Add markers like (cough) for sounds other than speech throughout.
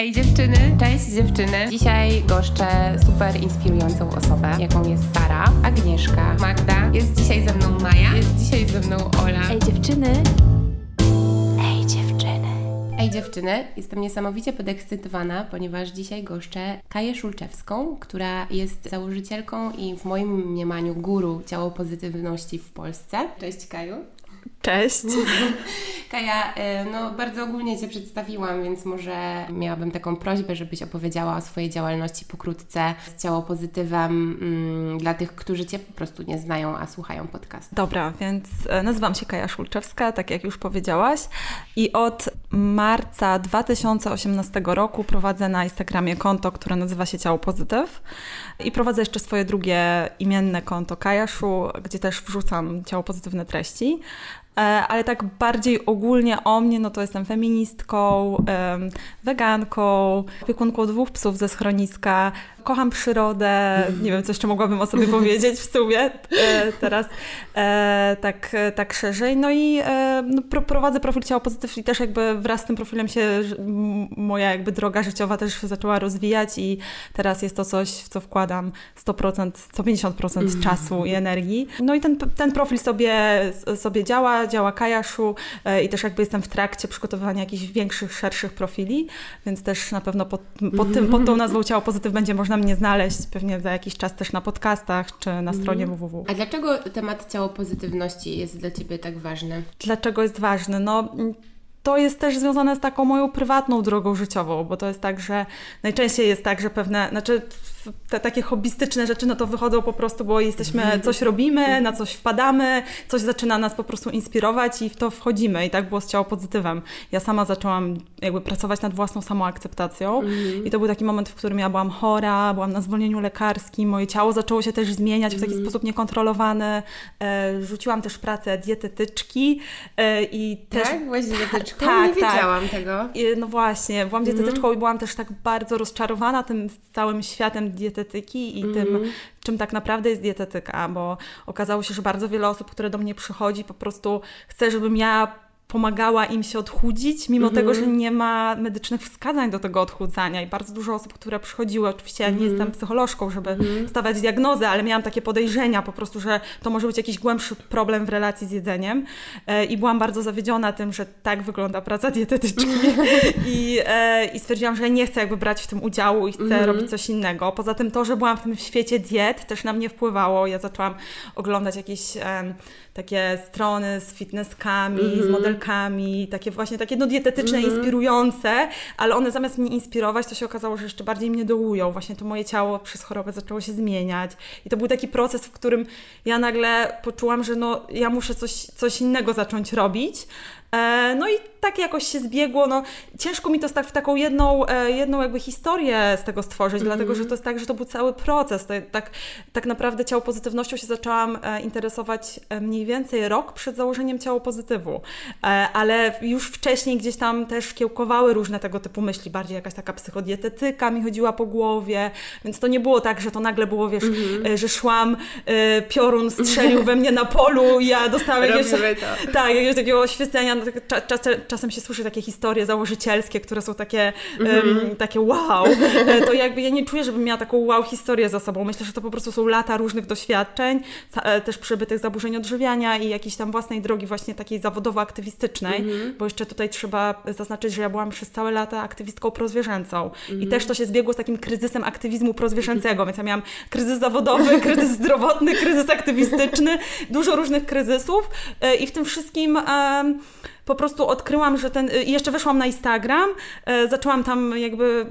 Ej dziewczyny, cześć dziewczyny. Dzisiaj goszczę super inspirującą osobę, jaką jest Sara, Agnieszka, Magda. Jest dzisiaj ze mną Maja, jest dzisiaj ze mną Ola. Ej dziewczyny. Ej dziewczyny. Ej dziewczyny, jestem niesamowicie podekscytowana, ponieważ dzisiaj goszczę Kaję Szulczewską, która jest założycielką i w moim mniemaniu guru ciało pozytywności w Polsce. Cześć Kaju. Cześć. (laughs) Kaja, y, no bardzo ogólnie Cię przedstawiłam, więc może miałabym taką prośbę, żebyś opowiedziała o swojej działalności pokrótce z ciało pozytywem mm, dla tych, którzy Cię po prostu nie znają, a słuchają podcastu. Dobra, więc e, nazywam się Kaja Szulczewska, tak jak już powiedziałaś i od marca 2018 roku prowadzę na Instagramie konto, które nazywa się Ciało Pozytyw i prowadzę jeszcze swoje drugie imienne konto Kajaszu, gdzie też wrzucam ciało pozytywne treści. E, ale tak bardziej ogólnie o mnie, no to jestem feministką, weganką, opiekunką dwóch psów ze schroniska, kocham przyrodę, nie wiem, co jeszcze mogłabym o sobie (laughs) powiedzieć w sumie e, teraz e, tak, tak szerzej. No i no, prowadzę profil Ciało Pozytyw i też jakby wraz z tym profilem się moja jakby droga życiowa też zaczęła rozwijać i teraz jest to coś, w co wkładam 100%, 150% czasu i energii. No i ten, ten profil sobie, sobie działa, działa, Kajaszu e, i też jakby jestem w trakcie przygotowywania jakichś większych, szerszych profili, więc też na pewno pod, pod, tym, pod tą nazwą Ciało Pozytyw będzie można mnie znaleźć pewnie za jakiś czas też na podcastach czy na stronie mhm. www. A dlaczego temat ciało pozytywności jest dla Ciebie tak ważny? Dlaczego jest ważny? No to jest też związane z taką moją prywatną drogą życiową, bo to jest tak, że najczęściej jest tak, że pewne, znaczy te takie hobbystyczne rzeczy, no to wychodzą po prostu, bo jesteśmy, mhm. coś robimy, na coś wpadamy, coś zaczyna nas po prostu inspirować i w to wchodzimy. I tak było z ciało pozytywem. Ja sama zaczęłam jakby pracować nad własną samoakceptacją mhm. i to był taki moment, w którym ja byłam chora, byłam na zwolnieniu lekarskim, moje ciało zaczęło się też zmieniać w taki mhm. sposób niekontrolowany. E, rzuciłam też pracę dietetyczki e, i też... Tak? Byłaś (laughs) dietetyczką? Tak, Nie tak. wiedziałam tak. tego. I, no właśnie, byłam dietetyczką i byłam też tak bardzo rozczarowana tym całym światem dietetyki i mm. tym, mhm. czym tak naprawdę jest dietetyka, bo okazało się, że bardzo wiele osób, które do mnie przychodzi, po prostu chce, żebym ja pomagała im się odchudzić, mimo mm -hmm. tego, że nie ma medycznych wskazań do tego odchudzania. I bardzo dużo osób, które przychodziły, oczywiście ja nie -hmm. jestem psycholożką, żeby mm -hmm. stawiać diagnozę, ale miałam takie podejrzenia po prostu, że to może być jakiś głębszy problem w relacji z jedzeniem. E, I byłam bardzo zawiedziona tym, że tak wygląda praca dietetyczki. (laughs) I, e, I stwierdziłam, że nie chcę jakby brać w tym udziału i chcę mhm. robić coś innego. Poza tym to, że byłam w tym świecie diet też na mnie wpływało. Ja zaczęłam oglądać jakieś e, takie strony z fitnesskami, z mhm. Takie właśnie takie no dietetyczne, mm -hmm. inspirujące, ale one zamiast mnie inspirować, to się okazało, że jeszcze bardziej mnie dołują. Właśnie to moje ciało przez chorobę zaczęło się zmieniać. I to był taki proces, w którym ja nagle poczułam, że no ja muszę coś, coś innego zacząć robić. E, no i tak jakoś się zbiegło. No, ciężko mi to tak w taką jedną, e, jedną jakby historię z tego stworzyć, mm-hmm. dlatego że to jest tak, że to był cały proces. To, tak, tak naprawdę ciało pozytywnością się zaczęłam e, interesować mniej więcej rok przed założeniem ciało pozytywu. Ale już wcześniej gdzieś tam też kiełkowały różne tego typu myśli, bardziej jakaś taka psychodietetyka mi chodziła po głowie, więc to nie było tak, że to nagle było, wiesz, mm-hmm. że szłam, piorun strzelił we mnie na polu, ja dostałam jakieś, (laughs) tak, jakiegoś takiego oświecenia tak, czasem się słyszy takie historie założycielskie, które są takie, mm-hmm. um, takie wow, e, to jakby ja nie czuję, żebym miała taką wow historię za sobą. Myślę, że to po prostu są lata różnych doświadczeń, e, też przebytych zaburzeń odżywiania i jakiejś tam własnej drogi właśnie takiej zawodowo-aktywistycznej, mm-hmm. bo jeszcze tutaj trzeba zaznaczyć, że ja byłam przez całe lata aktywistką prozwierzęcą mm-hmm. i mhm. też to się zbiegło z takim kryzysem aktywizmu prozwierzęcego, (laughs) więc ja miałam kryzys zawodowy, kryzys zdrowotny, (laughs) kryzys aktywistyczny, dużo różnych kryzysów e, i w tym wszystkim um, po prostu odkryłam, że ten. I jeszcze weszłam na Instagram, e, zaczęłam tam jakby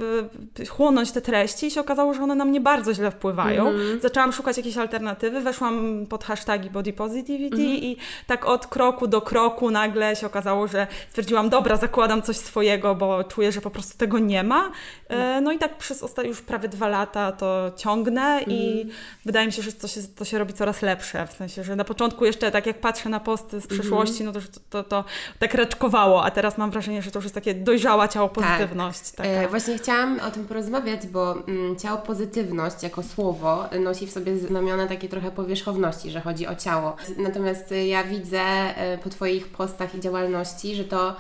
e, chłonąć te treści i się okazało, że one na mnie bardzo źle wpływają. Mm. Zaczęłam szukać jakiejś alternatywy, weszłam pod hashtagi body positivity mm. i tak od kroku do kroku nagle się okazało, że stwierdziłam, dobra, zakładam coś swojego, bo czuję, że po prostu tego nie ma. E, no i tak przez ostatnie już prawie dwa lata to ciągnę i mhm. wydaje mi się, że to się, to się robi coraz lepsze. W sensie, że na początku jeszcze tak jak patrzę na posty z mhm. przeszłości, no to, to, to, to tak raczkowało, a teraz mam wrażenie, że to już jest takie dojrzała ciało tak. pozytywność. Tak. E, właśnie chciałam o tym porozmawiać, bo mm, ciało pozytywność jako słowo nosi w sobie znamiona takie trochę powierzchowności, że chodzi o ciało. Natomiast ja widzę e, po Twoich postach i działalności, że to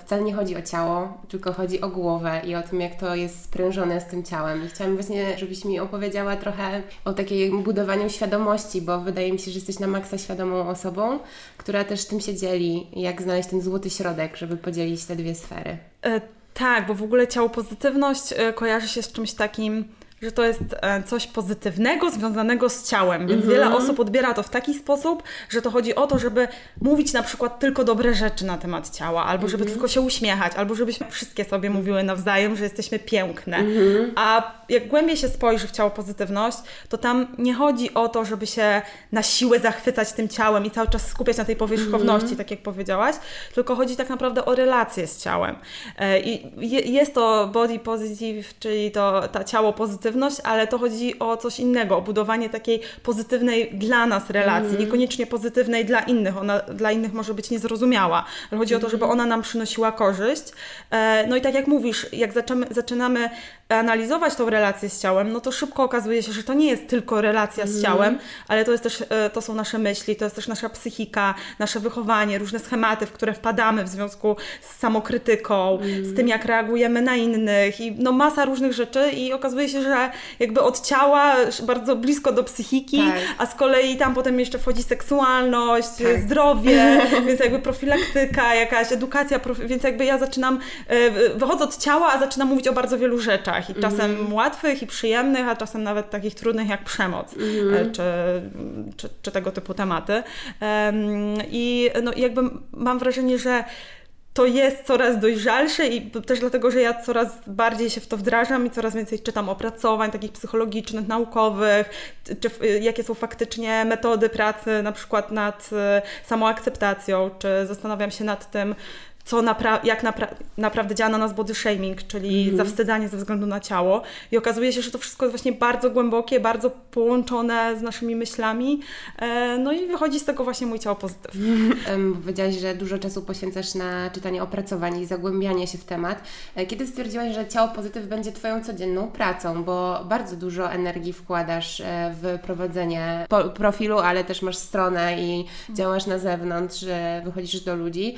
wcale nie chodzi o ciało, tylko chodzi o głowę i o tym, jak to jest sprężone z tym ciałem. I chciałam właśnie, żebyś mi opowiedziała trochę o takim budowaniu świadomości, bo wydaje mi się, że jesteś na maksa świadomą osobą, która też tym się dzieli, jak znaleźć ten złoty środek, żeby podzielić te dwie sfery. E, tak, bo w ogóle ciało pozytywność e, kojarzy się z czymś takim że to jest e, coś pozytywnego związanego z ciałem, więc wiele mhm. osób odbiera to w taki sposób, że to chodzi o to, żeby mówić na przykład tylko dobre rzeczy na temat ciała, albo żeby mhm. tylko się uśmiechać, albo żebyśmy wszystkie sobie mówiły nawzajem, że jesteśmy piękne. Mhm. A jak głębiej się spojrzy w ciało pozytywność, to tam nie chodzi o to, żeby się na siłę zachwycać tym ciałem i cały czas skupiać na tej powierzchowności, tak jak powiedziałaś, tylko chodzi tak naprawdę o relacje z ciałem. E, I jest to body positive, czyli to ta ciało pozytywność, ale to chodzi o coś innego, o budowanie takiej pozytywnej dla nas relacji, mm. niekoniecznie pozytywnej dla innych. Ona dla innych może być niezrozumiała, ale chodzi mm. o to, żeby ona nam przynosiła korzyść. E, no i tak jak mówisz, jak zaczynamy, zaczynamy analizować tą relację z ciałem, no to szybko okazuje się, że to nie jest tylko relacja z mm. ciałem, ale to jest też, e, to są nasze myśli, to jest też nasza psychika, nasze wychowanie, różne schematy, w które wpadamy w związku z samokrytyką, mm. z tym, jak reagujemy na innych i no masa różnych rzeczy i okazuje się, że jakby od ciała bardzo blisko do psychiki, tak. a z kolei tam potem jeszcze wchodzi seksualność, tak. zdrowie, (laughs) więc jakby profilaktyka, jakaś edukacja, więc jakby ja zaczynam, e, wychodzę od ciała, a zaczynam mówić o bardzo wielu rzeczach i czasem mm. łatwych i przyjemnych, a czasem nawet takich trudnych jak przemoc mm. czy, czy, czy, tego typu tematy. I no jakby mam wrażenie, że to jest coraz dojrzalsze i też dlatego, że ja coraz bardziej się w to wdrażam i coraz więcej czytam opracowań takich psychologicznych, naukowych, czy jakie są faktycznie metody pracy na przykład nad e, samoakceptacją, czy zastanawiam się nad tym, co napra- jak napra- naprawdę działa na nas body shaming, czyli mm. zawstydzanie ze względu na ciało. I okazuje się, że to wszystko jest właśnie bardzo głębokie, bardzo połączone z naszymi myślami. E, no i wychodzi z tego właśnie mój ciało pozytyw. (laughs) Powiedziałaś, że dużo czasu poświęcasz na czytanie opracowań i zagłębianie się w temat. E, kiedy stwierdziłaś, że ciało pozytyw będzie Twoją codzienną pracą, bo bardzo dużo energii wkładasz e, w prowadzenie profilu, ale też masz stronę i działasz na zewnątrz, wychodzisz do ludzi.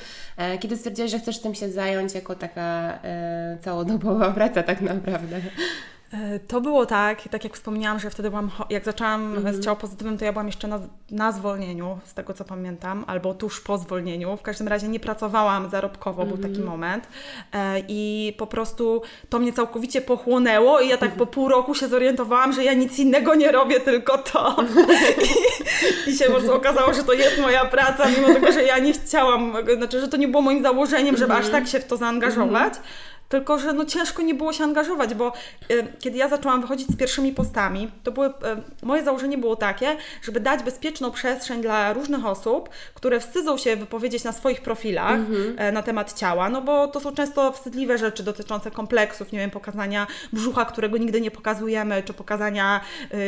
Kiedy stwierdziłaś, stwierdziłaś, że chcesz tym się zająć jako taka e, całodobowa praca tak naprawdę. E, to było tak, tak jak wspomniałam, że wtedy byłam, jak zaczęłam mm z ciało pozytywnym, to ja byłam jeszcze na, na zwolnieniu, z tego co pamiętam, albo tuż po zwolnieniu. W każdym razie nie pracowałam zarobkowo, mm był taki mhm. moment. E, I po prostu to mnie całkowicie pochłonęło i ja tak po pół roku się zorientowałam, że ja nic innego nie robię, tylko to. (laughs) I, I się po prostu okazało, że to jest moja praca, mimo tego, że ja nie chciałam, znaczy, że to nie było moim założeniem, żeby mm aż tak się w to zaangażować. Tylko, że no ciężko nie było się angażować, bo y, kiedy ja zaczęłam wychodzić z pierwszymi postami, to były, y, moje założenie było takie, żeby dać bezpieczną przestrzeń dla różnych osób, które wstydzą się wypowiedzieć na swoich profilach mm-hmm. y, na temat ciała, no bo to są często wstydliwe rzeczy dotyczące kompleksów, nie wiem, pokazania brzucha, którego nigdy nie pokazujemy, czy pokazania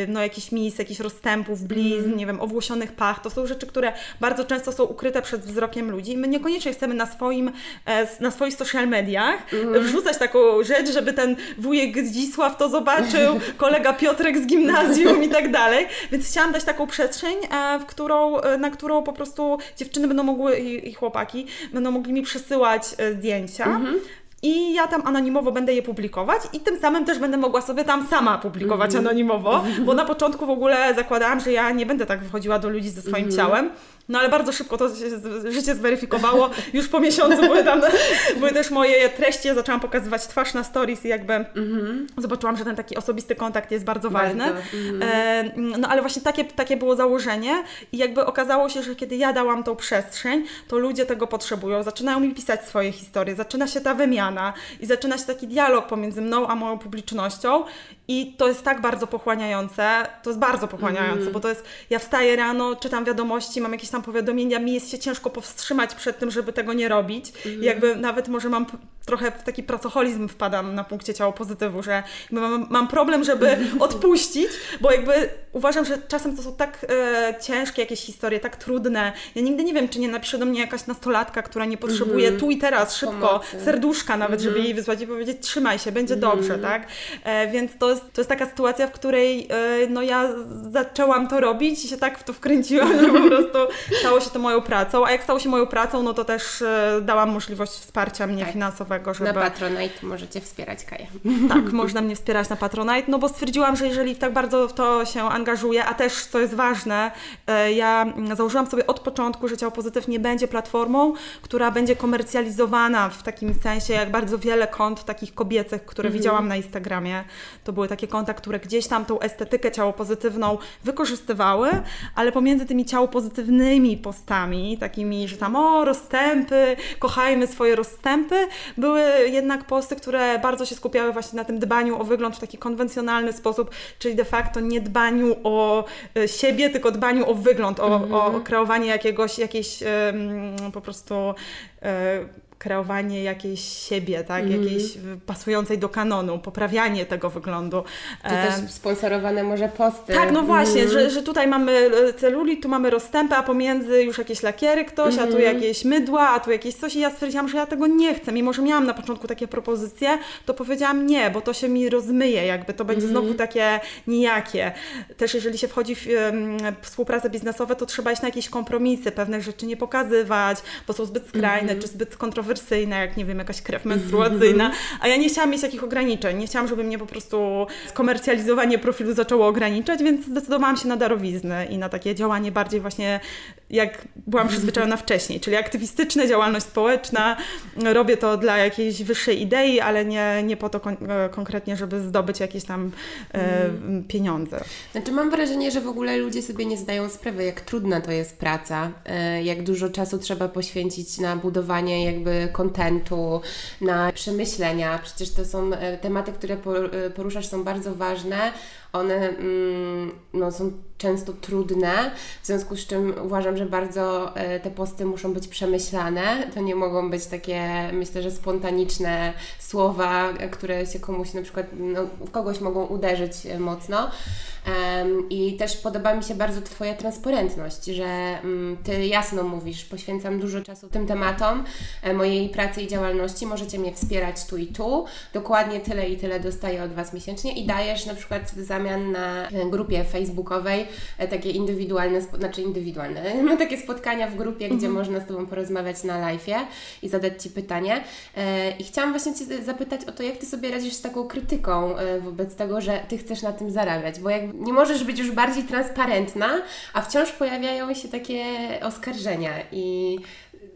no jakichś miejsc, jakichś rozstępów, blizn, mm-hmm. nie wiem, owłosionych pach. To są rzeczy, które bardzo często są ukryte przed wzrokiem ludzi. My niekoniecznie chcemy na swoim, e, na swoich social mediach mm-hmm wrzucać taką rzecz, żeby ten wujek Zdzisław to zobaczył, (laughs) kolega Piotrek z gimnazjum i tak dalej. Więc chciałam dać taką przestrzeń, e, w którą, e, na którą po prostu dziewczyny będą mogły i, i chłopaki będą mogli mi przesyłać e, zdjęcia. Mhm i ja tam anonimowo będę je publikować i tym samym też będę mogła sobie tam sama publikować mm -hmm. anonimowo, bo na początku w ogóle zakładałam, że ja nie będę tak wychodziła do ludzi ze swoim mm -hmm. ciałem, no ale bardzo szybko to się, życie zweryfikowało. Już po miesiącu były tam (laughs) były też moje treści. Ja zaczęłam pokazywać twarz na stories i jakby mm-hmm. zobaczyłam, że ten taki osobisty kontakt jest bardzo ważny. Bardzo. Mm-hmm. E, no ale właśnie takie, takie było założenie i jakby okazało się, że kiedy ja dałam tą przestrzeń, to ludzie tego potrzebują. Zaczynają mi pisać swoje historie, zaczyna się ta wymiana i zaczyna się taki dialog pomiędzy mną a moją publicznością i to jest tak bardzo pochłaniające. To jest bardzo pochłaniające, mm-hmm. bo to jest, ja wstaję rano, czytam wiadomości, mam jakieś tam powiadomienia, mi jest się ciężko powstrzymać przed tym, żeby tego nie robić. Mhm. Jakby nawet może mam trochę w taki pracoholizm wpadam na punkcie ciało pozytywu, że mam, mam problem, żeby (laughs) odpuścić, bo jakby uważam, że czasem to są tak e, ciężkie jakieś historie, tak trudne. Ja nigdy nie wiem, czy nie napisze do mnie jakaś nastolatka, która nie potrzebuje mm -hmm. tu i teraz, szybko, Pomocy. serduszka nawet, mm -hmm. żeby mhm. jej wysłać i powiedzieć trzymaj się, będzie mm -hmm. dobrze, tak? E, więc to jest, to jest taka sytuacja, w której e, no ja zaczęłam to robić i się tak w to wkręciłam, że po (laughs) prostu stało się to moją pracą, a jak stało się moją pracą, no to też e, dałam możliwość wsparcia mnie tak. finansowego, żeby... Na Patronite możecie wspierać Kaję. Tak, można mnie wspierać na Patronite, no bo stwierdziłam, że jeżeli tak bardzo w to się angażuję, a też, co jest ważne, e, ja założyłam sobie od początku, że Ciało Pozytyw nie będzie platformą, która będzie komercjalizowana w takim sensie, jak bardzo wiele kont takich kobiecych, które mhm. widziałam na Instagramie. To były takie konta, które gdzieś tam tą estetykę ciało pozytywną wykorzystywały, ale pomiędzy tymi ciało pozytywnymi postami, takimi, że tam o, rozstępy, kochajmy swoje rozstępy, były jednak posty, które bardzo się skupiały właśnie na tym dbaniu o wygląd w taki konwencjonalny sposób, czyli de facto nie dbaniu o e, siebie, tylko dbaniu o wygląd, o, mm -hmm. o kreowanie jakiegoś, jakiejś um, po prostu um, kreowanie jakiejś siebie, tak? Mm. Jakiejś pasującej do kanonu, poprawianie tego wyglądu. Czy też sponsorowane może posty. Tak, no właśnie, mm. że, że tutaj mamy e, celulit, tu mamy rozstępy, a pomiędzy już jakieś lakiery ktoś, mm. a tu mhm. jakieś mydła, a tu jakieś coś i ja stwierdziłam, że ja tego nie chcę. Mimo, że miałam na początku takie propozycje, to powiedziałam nie, bo to się mi rozmyje, jakby to będzie znowu mhm. takie nijakie. Też jeżeli się wchodzi w um, współpracę biznesową, to trzeba iść na jakieś kompromisy, pewnych rzeczy nie pokazywać, bo są zbyt skrajne, mm. czy zbyt kontrowersyjne kontrowersyjna, jak nie wiem, jakaś krew menstruacyjna, a ja nie chciałam mieć takich ograniczeń, nie chciałam, żeby mnie po prostu skomercjalizowanie profilu zaczęło ograniczać, więc zdecydowałam się na darowiznę i na takie działanie bardziej właśnie jak byłam przyzwyczajona wcześniej, czyli aktywistyczne, działalność społeczna, robię to dla jakiejś wyższej idei, ale nie, nie po to kon e, konkretnie, żeby zdobyć jakieś tam e, mm. pieniądze. Znaczy mam wrażenie, że w ogóle ludzie sobie nie zdają sprawy, jak trudna to jest praca, e, jak dużo czasu trzeba poświęcić na budowanie jakby kontentu, na przemyślenia. Przecież to są e, tematy, które e, poruszasz, są bardzo ważne. One mm, no, są często trudne, w związku z czym uważam, że bardzo e, te posty muszą być przemyślane. To nie mogą być takie, myślę, że spontaniczne słowa, które się komuś na przykład, no, kogoś mogą uderzyć mocno. I też podoba mi się bardzo Twoja transparentność, że mm, Ty jasno mówisz, poświęcam dużo czasu tym tematom e, mojej pracy i działalności, możecie mnie wspierać tu i tu, dokładnie tyle i tyle dostaję od Was miesięcznie i dajesz na przykład w zamian na e, grupie facebookowej e, takie indywidualne, znaczy indywidualne, (laughs) no takie spotkania w grupie, gdzie mhm. można z Tobą porozmawiać na live'ie i zadać Ci pytanie. I chciałam właśnie Cię zapytać o to, jak Ty sobie radzisz z taką krytyką wobec tego, że Ty chcesz na tym zarabiać, bo jak nie możesz być już bardziej transparentna, a wciąż pojawiają się takie oskarżenia i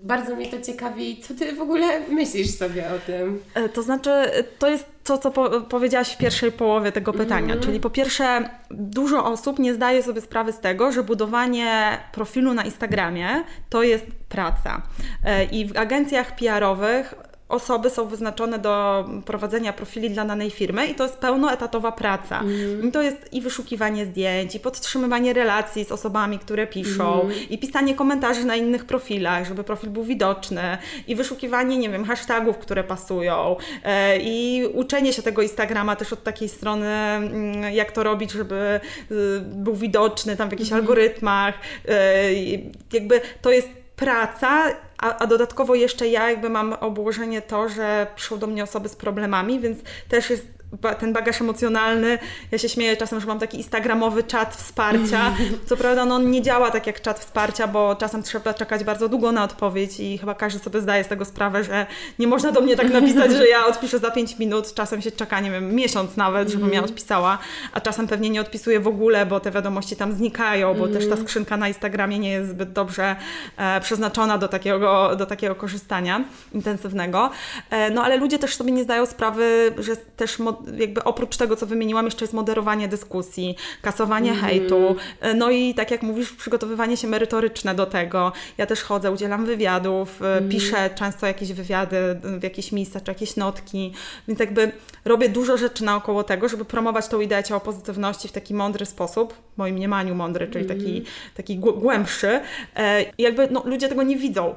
bardzo mnie to ciekawi, co Ty w ogóle myślisz sobie o tym? E, to znaczy, to jest to, co po powiedziałaś w pierwszej połowie tego pytania. Mm. Czyli po pierwsze, dużo osób nie zdaje sobie sprawy z tego, że budowanie profilu na Instagramie to jest praca. E, I w agencjach PR-owych osoby są wyznaczone do prowadzenia profili dla danej firmy i to jest pełnoetatowa praca. Mm. I to jest i wyszukiwanie zdjęć, i podtrzymywanie relacji z osobami, które piszą, mm. i pisanie komentarzy na innych profilach, żeby profil był widoczny, i wyszukiwanie, nie wiem, hashtagów, które pasują, e, i uczenie się tego Instagrama też od takiej strony, mm, jak to robić, żeby y, był widoczny tam w jakichś mm. algorytmach. E, jakby to jest praca, a, a, dodatkowo jeszcze ja jakby mam obłożenie to, że przyszły do mnie osoby z problemami, więc też jest ten bagaż emocjonalny. Ja się śmieję czasem, że mam taki instagramowy czat wsparcia. Co prawda no, on nie działa tak jak czat wsparcia, bo czasem trzeba czekać bardzo długo na odpowiedź i chyba każdy sobie zdaje z tego sprawę, że nie można do mnie tak napisać, że ja odpiszę za 5 minut. Czasem się czeka, nie wiem, miesiąc nawet, żebym ja odpisała, a czasem pewnie nie odpisuję w ogóle, bo te wiadomości tam znikają, bo też ta skrzynka na Instagramie nie jest zbyt dobrze e, przeznaczona do takiego, do takiego korzystania intensywnego. E, no ale ludzie też sobie nie zdają sprawy, że też jakby oprócz tego, co wymieniłam, jeszcze jest moderowanie dyskusji, kasowanie mm. hejtu, e, no i tak jak mówisz, przygotowywanie się merytoryczne do tego. Ja też chodzę, udzielam wywiadów, mm. piszę często jakieś wywiady w jakieś miejsca, czy jakieś notki, więc jakby robię dużo rzeczy naokoło tego, żeby promować tą ideę ciała pozytywności w taki mądry sposób, w moim mniemaniu mądry, czyli taki, mm. taki głębszy. E, I jakby no, ludzie tego nie widzą.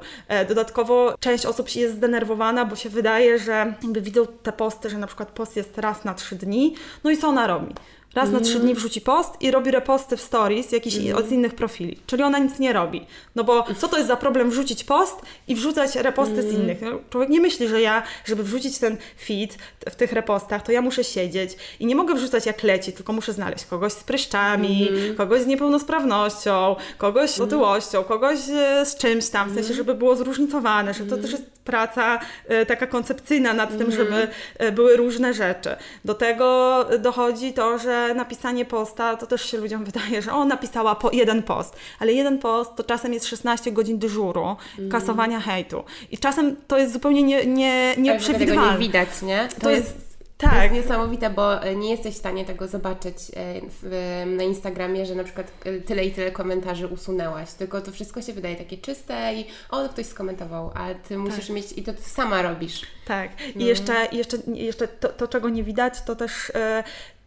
Dodatkowo część osób jest zdenerwowana, bo się wydaje, że jakby widzą te posty, że na przykład post jest raz raz na trzy dni. No i co ona robi? Raz mm. na trzy dni wrzuci post i robi reposty w stories jakiś mm. z innych profili. Czyli ona nic nie robi. No bo co to jest za problem wrzucić post i wrzucać reposty mm. z innych? No, człowiek nie myśli, że ja, żeby wrzucić ten feed w tych repostach, to ja muszę siedzieć i nie mogę wrzucać jak leci, tylko muszę znaleźć kogoś z pryszczami, mm. kogoś z niepełnosprawnością, kogoś z otyłością, kogoś e, z czymś tam, w sensie, mm. żeby było zróżnicowane, że to też jest praca e, taka koncepcyjna nad tym, żeby e, były różne rzeczy. Do tego dochodzi to, że napisanie posta, to też się ludziom wydaje, że o, napisała po jeden post, ale jeden post to czasem jest 16 godzin dyżuru, mm. kasowania hejtu. I czasem to jest zupełnie nie, nie, nieprzewidywalne. Tego nie widać, nie? To, to jest, jest tak. To jest niesamowite, bo e, nie jesteś w stanie tego zobaczyć e, na Instagramie, że na przykład e, tyle i tyle komentarzy usunęłaś, tylko to wszystko się wydaje takie czyste i o, ktoś skomentował, a Ty musisz tak. mieć i to Ty sama robisz. Tak. I no. jeszcze, jeszcze, jeszcze to, to, czego nie widać, to też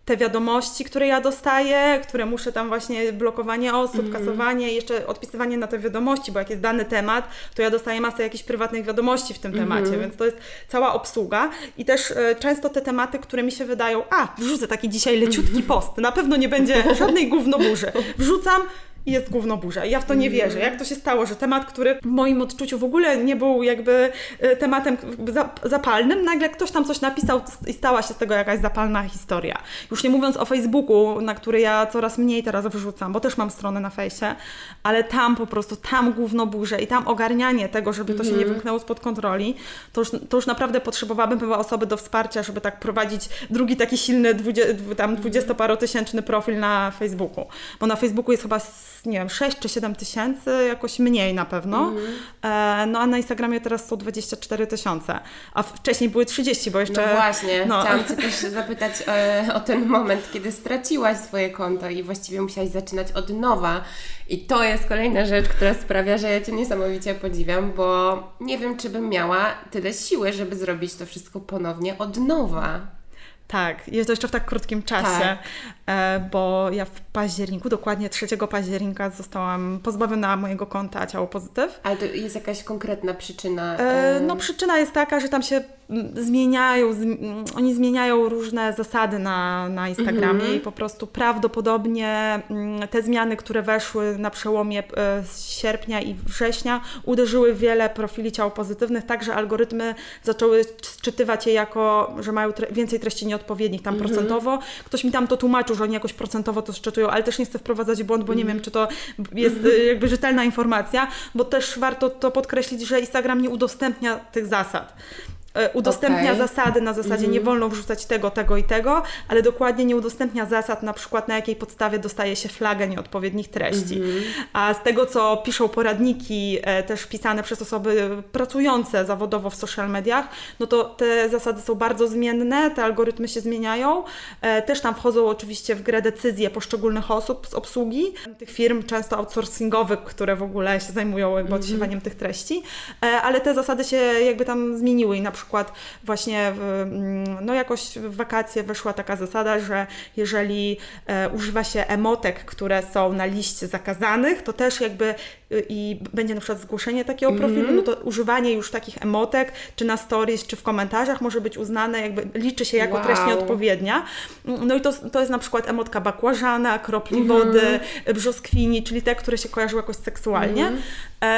te wiadomości, które ja dostaję, które muszę tam właśnie blokowanie osób, mm. kasowanie, jeszcze odpisywanie na te wiadomości, bo jak jest dany temat, to ja dostaję masę jakichś prywatnych wiadomości w tym mm. temacie, więc to jest cała obsługa i też e, często te tematy, które mi się wydają, a wrzucę taki dzisiaj leciutki post, na pewno nie będzie żadnej gównoburzy. (laughs) Wrzucam, i jest gówno burza. Ja w to nie wierzę. Jak to się stało, że temat, który w moim odczuciu w ogóle nie był jakby e, tematem zapalnym, nagle ktoś tam coś napisał i stała się z tego jakaś zapalna historia. Już nie mówiąc o Facebooku, na który ja coraz mniej teraz wrzucam, bo też mam stronę na fejsie, ale tam po prostu, tam gówno burze i tam ogarnianie tego, żeby to się nie mhm. wymknęło spod kontroli, to już, to już naprawdę potrzebowałabym chyba osoby do wsparcia, żeby tak prowadzić drugi taki silny, dwudzie, tam dwudziestoparotysięczny profil na Facebooku. Bo na Facebooku jest chyba nie wiem, 6 czy 7 tysięcy, jakoś mniej na pewno. Mm. E, no a na Instagramie teraz są 24 tysiące, a wcześniej były 30, bo jeszcze... No właśnie, no. chciałam Cię (laughs) też zapytać e, o ten moment, kiedy straciłaś swoje konto i właściwie musiałaś zaczynać od nowa. I to jest kolejna rzecz, która sprawia, że ja Cię niesamowicie podziwiam, bo nie wiem, czy bym miała tyle siły, żeby zrobić to wszystko ponownie od nowa. Tak, jest jeszcze w tak krótkim czasie, tak. E, bo ja w październiku, dokładnie 3 października zostałam pozbawiona mojego konta ciało pozytyw. Ale to jest jakaś konkretna przyczyna? E, no przyczyna jest taka, że tam się zmieniają, oni zmieniają różne zasady na, na Instagramie mhm. i po prostu prawdopodobnie te zmiany, które weszły na przełomie e, sierpnia i września, uderzyły w wiele profili ciał pozytywnych, tak że algorytmy zaczęły czytywać je jako, że mają tre więcej treści nieodpowiednich tam mhm. procentowo. Ktoś mi tam to tłumaczył, że oni jakoś procentowo to szczytują, ale też nie chcę wprowadzać w błąd, bo nie mhm. wiem, czy to jest mhm. jakby rzetelna informacja, bo też warto to podkreślić, że Instagram nie udostępnia tych zasad. E, udostępnia okay. zasady na zasadzie mm. nie wolno wrzucać tego, tego i tego, ale dokładnie nie udostępnia zasad, na przykład na jakiej podstawie dostaje się flagę nieodpowiednich treści. Mm. A z tego, co piszą poradniki, e, też pisane przez osoby pracujące zawodowo w social mediach, no to te zasady są bardzo zmienne, te algorytmy się zmieniają. E, też tam wchodzą oczywiście w grę decyzje poszczególnych osób z obsługi, tych firm często outsourcingowych, które w ogóle się zajmują jakby mm. odsiewaniem tych treści, ale te zasady się jakby tam zmieniły i na przykład przykład właśnie w, mm, no jakoś w wakacje wyszła taka zasada, że jeżeli e, używa się emotek, które są na liście zakazanych, to też jakby y, i będzie na przykład zgłoszenie takiego mm. profilu, no to używanie już takich emotek, czy na stories, czy w komentarzach może być uznane, jakby liczy się jako wow. treść nieodpowiednia. No i to, to jest na przykład emotka bakłażana, kropli mm. wody, brzoskwini, czyli te, które się kojarzą jakoś seksualnie. Mm.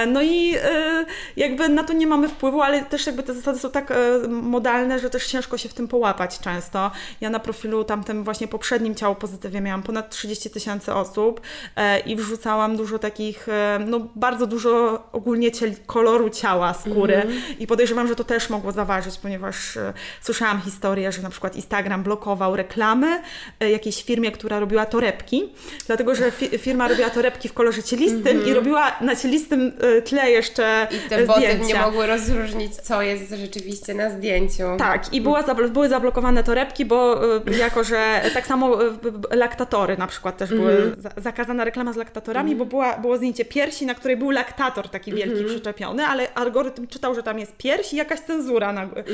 No i e, jakby na to nie mamy wpływu, ale też jakby te zasady są tak E, modalne, że też ciężko się w tym połapać często. Ja na profilu tamtym właśnie poprzednim ciało pozytywie miałam ponad 30 tysięcy osób e, i wrzucałam dużo takich, e, no bardzo dużo ogólnie koloru ciała, skóry mm -hmm. i podejrzewam, że to też mogło zaważyć, ponieważ słyszałam historię, że na przykład Instagram blokował reklamy jakiejś firmie, która robiła torebki, dlatego, że fi firma robiła torebki w kolorze cielistym mm -hmm. i mhm. robiła na cielistym tle jeszcze I te boty nie mogły rozróżnić, co jest rzeczywiście na zdjęciu. Tak, i była, były zablokowane torebki, bo y, jako, że tak samo y, laktatory na przykład też były mm zakazana reklama z laktatorami, mm bo była, było zdjęcie piersi, na której był laktator taki wielki mm przyczepiony, ale algorytm czytał, że tam jest pierś i jakaś cenzura. Na, mhm.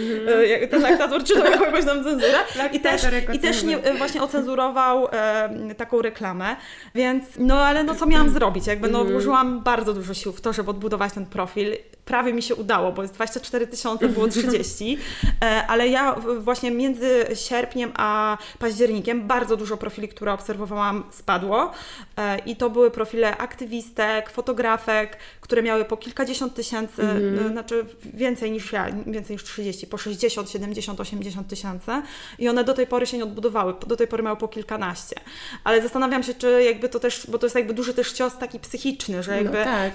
y, ten laktator (laughs) czytał jakąś tam cenzurę i też, i też nie, właśnie ocenzurował e, taką reklamę, więc no ale no co miałam zrobić? Jakby no mhm. włożyłam bardzo dużo sił w to, żeby odbudować ten profil prawie mi się udało, bo jest 24 tysiące, było (laughs) 30, e, ale ja właśnie między sierpniem a październikiem bardzo dużo profili, które obserwowałam, spadło e, i to były profile aktywistek, fotografek, które miały po kilkadziesiąt tysięcy, mm. znaczy więcej niż ja, więcej niż 30, po 60, 70, 80 tysięcy i one do tej pory się nie odbudowały, do tej pory miały po kilkanaście. Ale zastanawiam się, czy jakby to też, bo to jest jakby duży też cios taki psychiczny, że no jakby, no tak.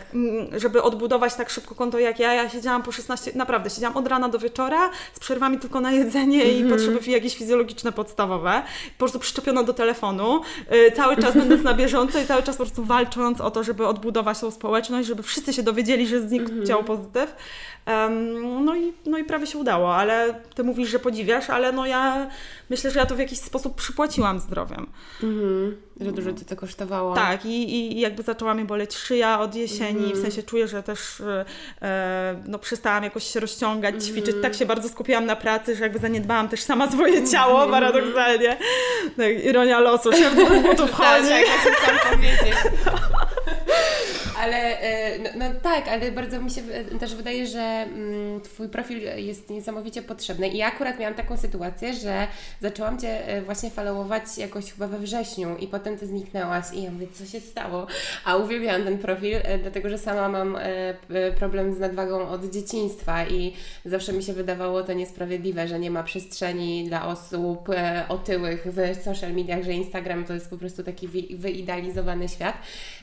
żeby odbudować tak szybko konto jak ja, ja siedziałam po 16, naprawdę siedziałam od rana do wieczora z przerwami tylko na jedzenie mm -hmm. i mhm. potrzeby jakieś fizjologiczne podstawowe, po prostu przyczepiona do telefonu, yy, cały czas będąc na bieżąco i cały czas po prostu walcząc o to, żeby odbudować tą społeczność, żeby wszyscy się dowiedzieli, że znikł mm -hmm. ciało pozytyw. No, i, no i prawie się udało, ale ty mówisz, że podziwiasz, ale no ja myślę, że ja to w jakiś sposób przypłaciłam zdrowiem. Mhm, że dużo Ci to kosztowało. Tak, i, i jakby zaczęła mi boleć szyja od jesieni, mhm. w sensie czuję, że też e, no, przestałam jakoś się rozciągać, mhm. ćwiczyć. Tak się bardzo skupiłam na pracy, że jakby zaniedbałam też sama swoje ciało, mhm. paradoksalnie. Tak, ironia losu, się w butów (laughs) wchodzi. tak, tak, chciałam powiedzieć. (laughs) Ale e, no, no, tak, ale bardzo mi się też wydaje, że mm, Twój profil jest niesamowicie potrzebny. I ja akurat miałam taką sytuację, że zaczęłam Cię e, właśnie followować jakoś chyba we wrześniu i potem Ty zniknęłaś i ja mówię, co się stało? A uwielbiałam ten profil, e, dlatego że sama mam problem z nadwagą od dzieciństwa i zawsze mi się wydawało to niesprawiedliwe, że nie ma przestrzeni dla osób otyłych w social mediach, że Instagram to jest po prostu taki wyidealizowany świat.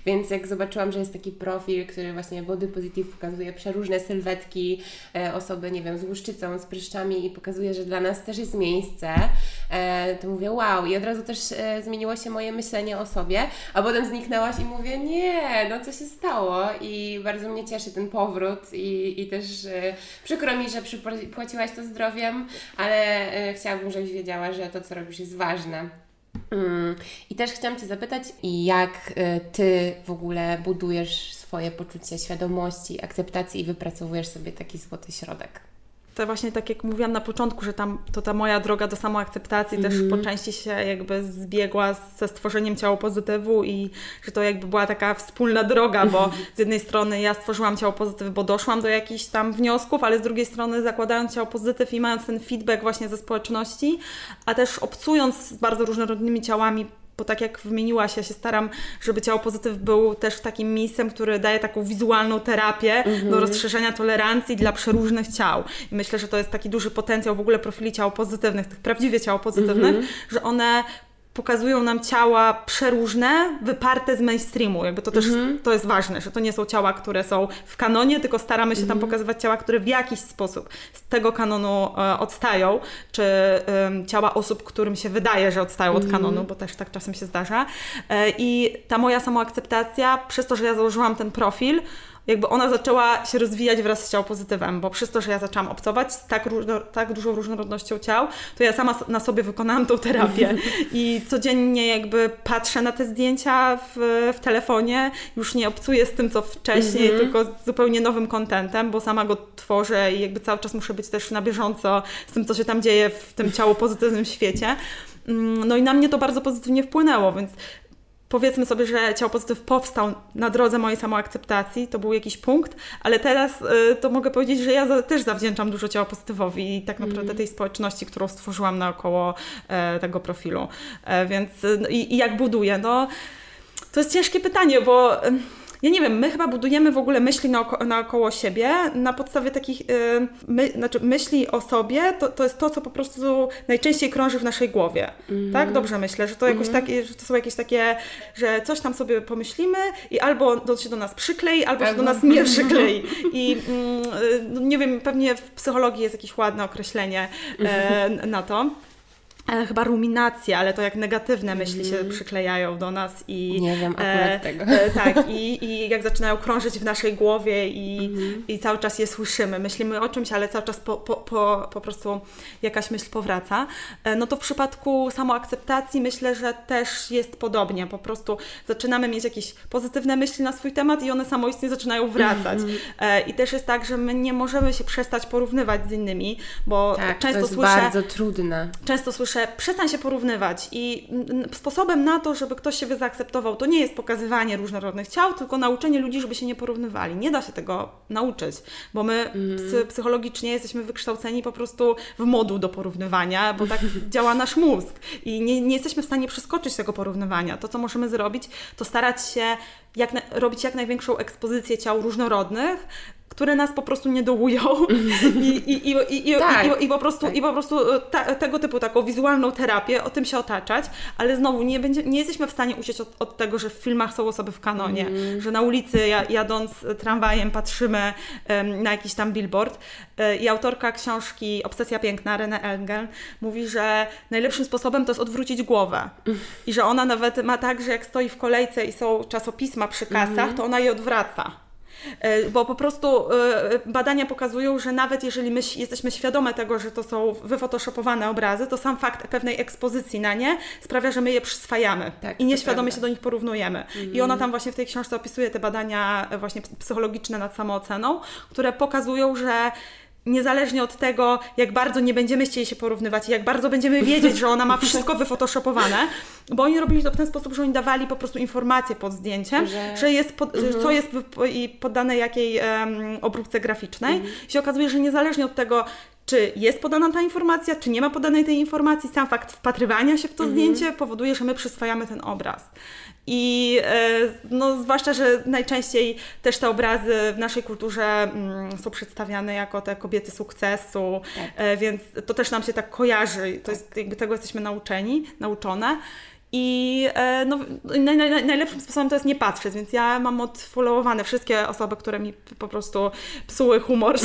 Więc jak zobaczyłam, że jest taki profil, który właśnie body positive pokazuje przeróżne sylwetki e, osoby, nie wiem, z łuszczycą, z pryszczami i pokazuje, że dla nas też jest miejsce, e, to mówię wow. I od razu też e, zmieniło się moje myślenie o sobie, a potem zniknęłaś i mówię nie, no co się stało? I bardzo mnie cieszy ten powrót i, i też przykro mi, że przypłaciłaś to zdrowiem, ale chciałabym, żebyś wiedziała, że to co robisz jest ważne. Mm. I też chciałam Cię zapytać, jak y, Ty w ogóle budujesz swoje poczucie świadomości, akceptacji i wypracowujesz sobie taki złoty środek? To właśnie tak jak mówiłam na początku, że tam to ta moja droga do samoakceptacji mm też mhm. po części się jakby zbiegła ze stworzeniem ciało pozytywu i że to jakby była taka wspólna droga, bo z jednej strony ja stworzyłam ciało pozytyw, bo doszłam do jakichś tam wniosków, ale z drugiej strony zakładając ciało pozytyw i mając ten feedback właśnie ze społeczności, a też obcując z bardzo różnorodnymi ciałami bo tak jak wymieniłaś, ja się staram, żeby ciało pozytyw był też takim miejscem, które daje taką wizualną terapię mhm. do rozszerzenia tolerancji dla przeróżnych ciał. I myślę, że to jest taki duży potencjał w ogóle profili ciał pozytywnych, tych prawdziwie ciał pozytywnych, mhm. że one pokazują nam ciała przeróżne, wyparte z mainstreamu. Jakby to też mm -hmm. to jest ważne, że to nie są ciała, które są w kanonie, tylko staramy się mm -hmm. tam mhm. pokazywać ciała, które w jakiś sposób z tego kanonu e, odstają, czy e, ciała osób, którym się wydaje, że odstają mm -hmm. od mhm. kanonu, bo też tak czasem się zdarza. E, I ta moja samoakceptacja, przez to, że ja założyłam ten profil, jakby ona zaczęła się rozwijać wraz z ciał pozytywem, bo przez to, że ja zaczęłam obcować z tak, różno, tak dużą różnorodnością ciał, to ja sama na sobie wykonałam tą terapię i codziennie jakby patrzę na te zdjęcia w, w telefonie, już nie obcuję z tym, co wcześniej, mm -hmm. tylko z zupełnie nowym kontentem, bo sama go tworzę i jakby cały czas muszę być też na bieżąco z tym, co się tam dzieje w tym ciało pozytywnym świecie. Mm, no i na mnie to bardzo pozytywnie wpłynęło, więc powiedzmy sobie, że ciało pozytyw powstał na drodze mojej samoakceptacji, to był jakiś punkt, ale teraz y, to mogę powiedzieć, że ja za, też zawdzięczam dużo ciała pozytywowi i tak naprawdę mm. tej społeczności, którą stworzyłam naokoło e, tego profilu. E, więc y, i, i jak buduję? No, to jest ciężkie pytanie, bo... Ja nie wiem, my chyba budujemy w ogóle myśli naoko naokoło siebie na podstawie takich, yy, my, znaczy myśli o sobie, to, to jest to, co po prostu najczęściej krąży w naszej głowie. Mm. Tak? Dobrze myślę, że to jakoś mm. takie, że to są jakieś takie, że coś tam sobie pomyślimy i albo to się do nas przyklei, albo, albo się do nas nie (laughs) przyklei. I yy, nie wiem, pewnie w psychologii jest jakieś ładne określenie yy, na to. E, chyba ruminacja, ale to jak negatywne myśli mm. się mhm. przyklejają do nas i nie wiem akurat e, tego. E, tak, i, i jak zaczynają krążyć w naszej głowie i, mm. i cały czas je słyszymy. Myślimy o czymś, ale cały czas po, po, po, po prostu jakaś myśl powraca. E, no to w przypadku samoakceptacji myślę, że też jest podobnie. Po prostu zaczynamy mieć jakieś pozytywne myśli na swój temat i one samoistnie zaczynają wracać. Mm. E, I też jest tak, że my nie możemy się przestać porównywać z innymi, bo tak, często to jest słyszę. bardzo trudne. Często słyszę prze, przestań się porównywać i sposobem na to, żeby ktoś siebie zaakceptował, to nie jest pokazywanie różnorodnych ciał, tylko nauczenie ludzi, żeby się nie porównywali. Nie da się tego nauczyć, bo my mm. psy, psychologicznie jesteśmy wykształceni po prostu w moduł do porównywania, bo tak (laughs) działa nasz mózg i nie, nie jesteśmy w stanie przeskoczyć tego porównywania. To, co możemy zrobić, to starać się jak na, robić jak największą ekspozycję ciał różnorodnych, które nas po prostu nie dołują (laughs) i, i, i, i, tak. i, i, po prostu, tak. i po prostu e, ta, tego typu taką wizualną terapię, o tym się otaczać, ale znowu nie, będzie, nie jesteśmy w stanie uciec od, od tego, że w filmach są osoby w kanonie, mm. że na ulicy jadąc tramwajem patrzymy um, na jakiś tam billboard e, i autorka książki Obsesja Piękna, René Engel, mówi, że najlepszym sposobem to jest odwrócić głowę i że ona nawet ma tak, że jak stoi w kolejce i są czasopisma przy kasach, mm. to ona je odwraca bo po prostu e, badania pokazują, że nawet jeżeli my jesteśmy świadome tego, że to są wyfotoshopowane obrazy, to sam fakt pewnej ekspozycji na nie sprawia, że my je przyswajamy tak, i nieświadomie się do nich porównujemy. I ona tam właśnie w tej książce opisuje te badania e, właśnie psychologiczne nad samooceną, które pokazują, że niezależnie od tego, jak bardzo nie będziemy chcieli się porównywać i jak bardzo będziemy wiedzieć, że ona ma wszystko (laughs) wyfotoshopowane, bo oni robili to w ten sposób, że oni dawali po prostu informacje pod zdjęciem, że, że jest pod, mhm. co jest i poddane jakiej um, obróbce graficznej. Mhm. I się okazuje, że niezależnie od tego, czy jest podana ta informacja, czy nie ma podanej tej informacji, sam fakt wpatrywania się w to mhm. zdjęcie powoduje, że my przyswajamy ten obraz. I e, no, zwłaszcza, że najczęściej też te obrazy w naszej kulturze mm, są przedstawiane jako te kobiety sukcesu, tak. E, więc to też nam się tak kojarzy. To jest, jakby tego jesteśmy nauczeni, nauczone. I e, no, naj, naj, najlepszym sposobem to jest nie patrzeć, więc ja mam odfollowowane wszystkie osoby, które mi po prostu psuły humor,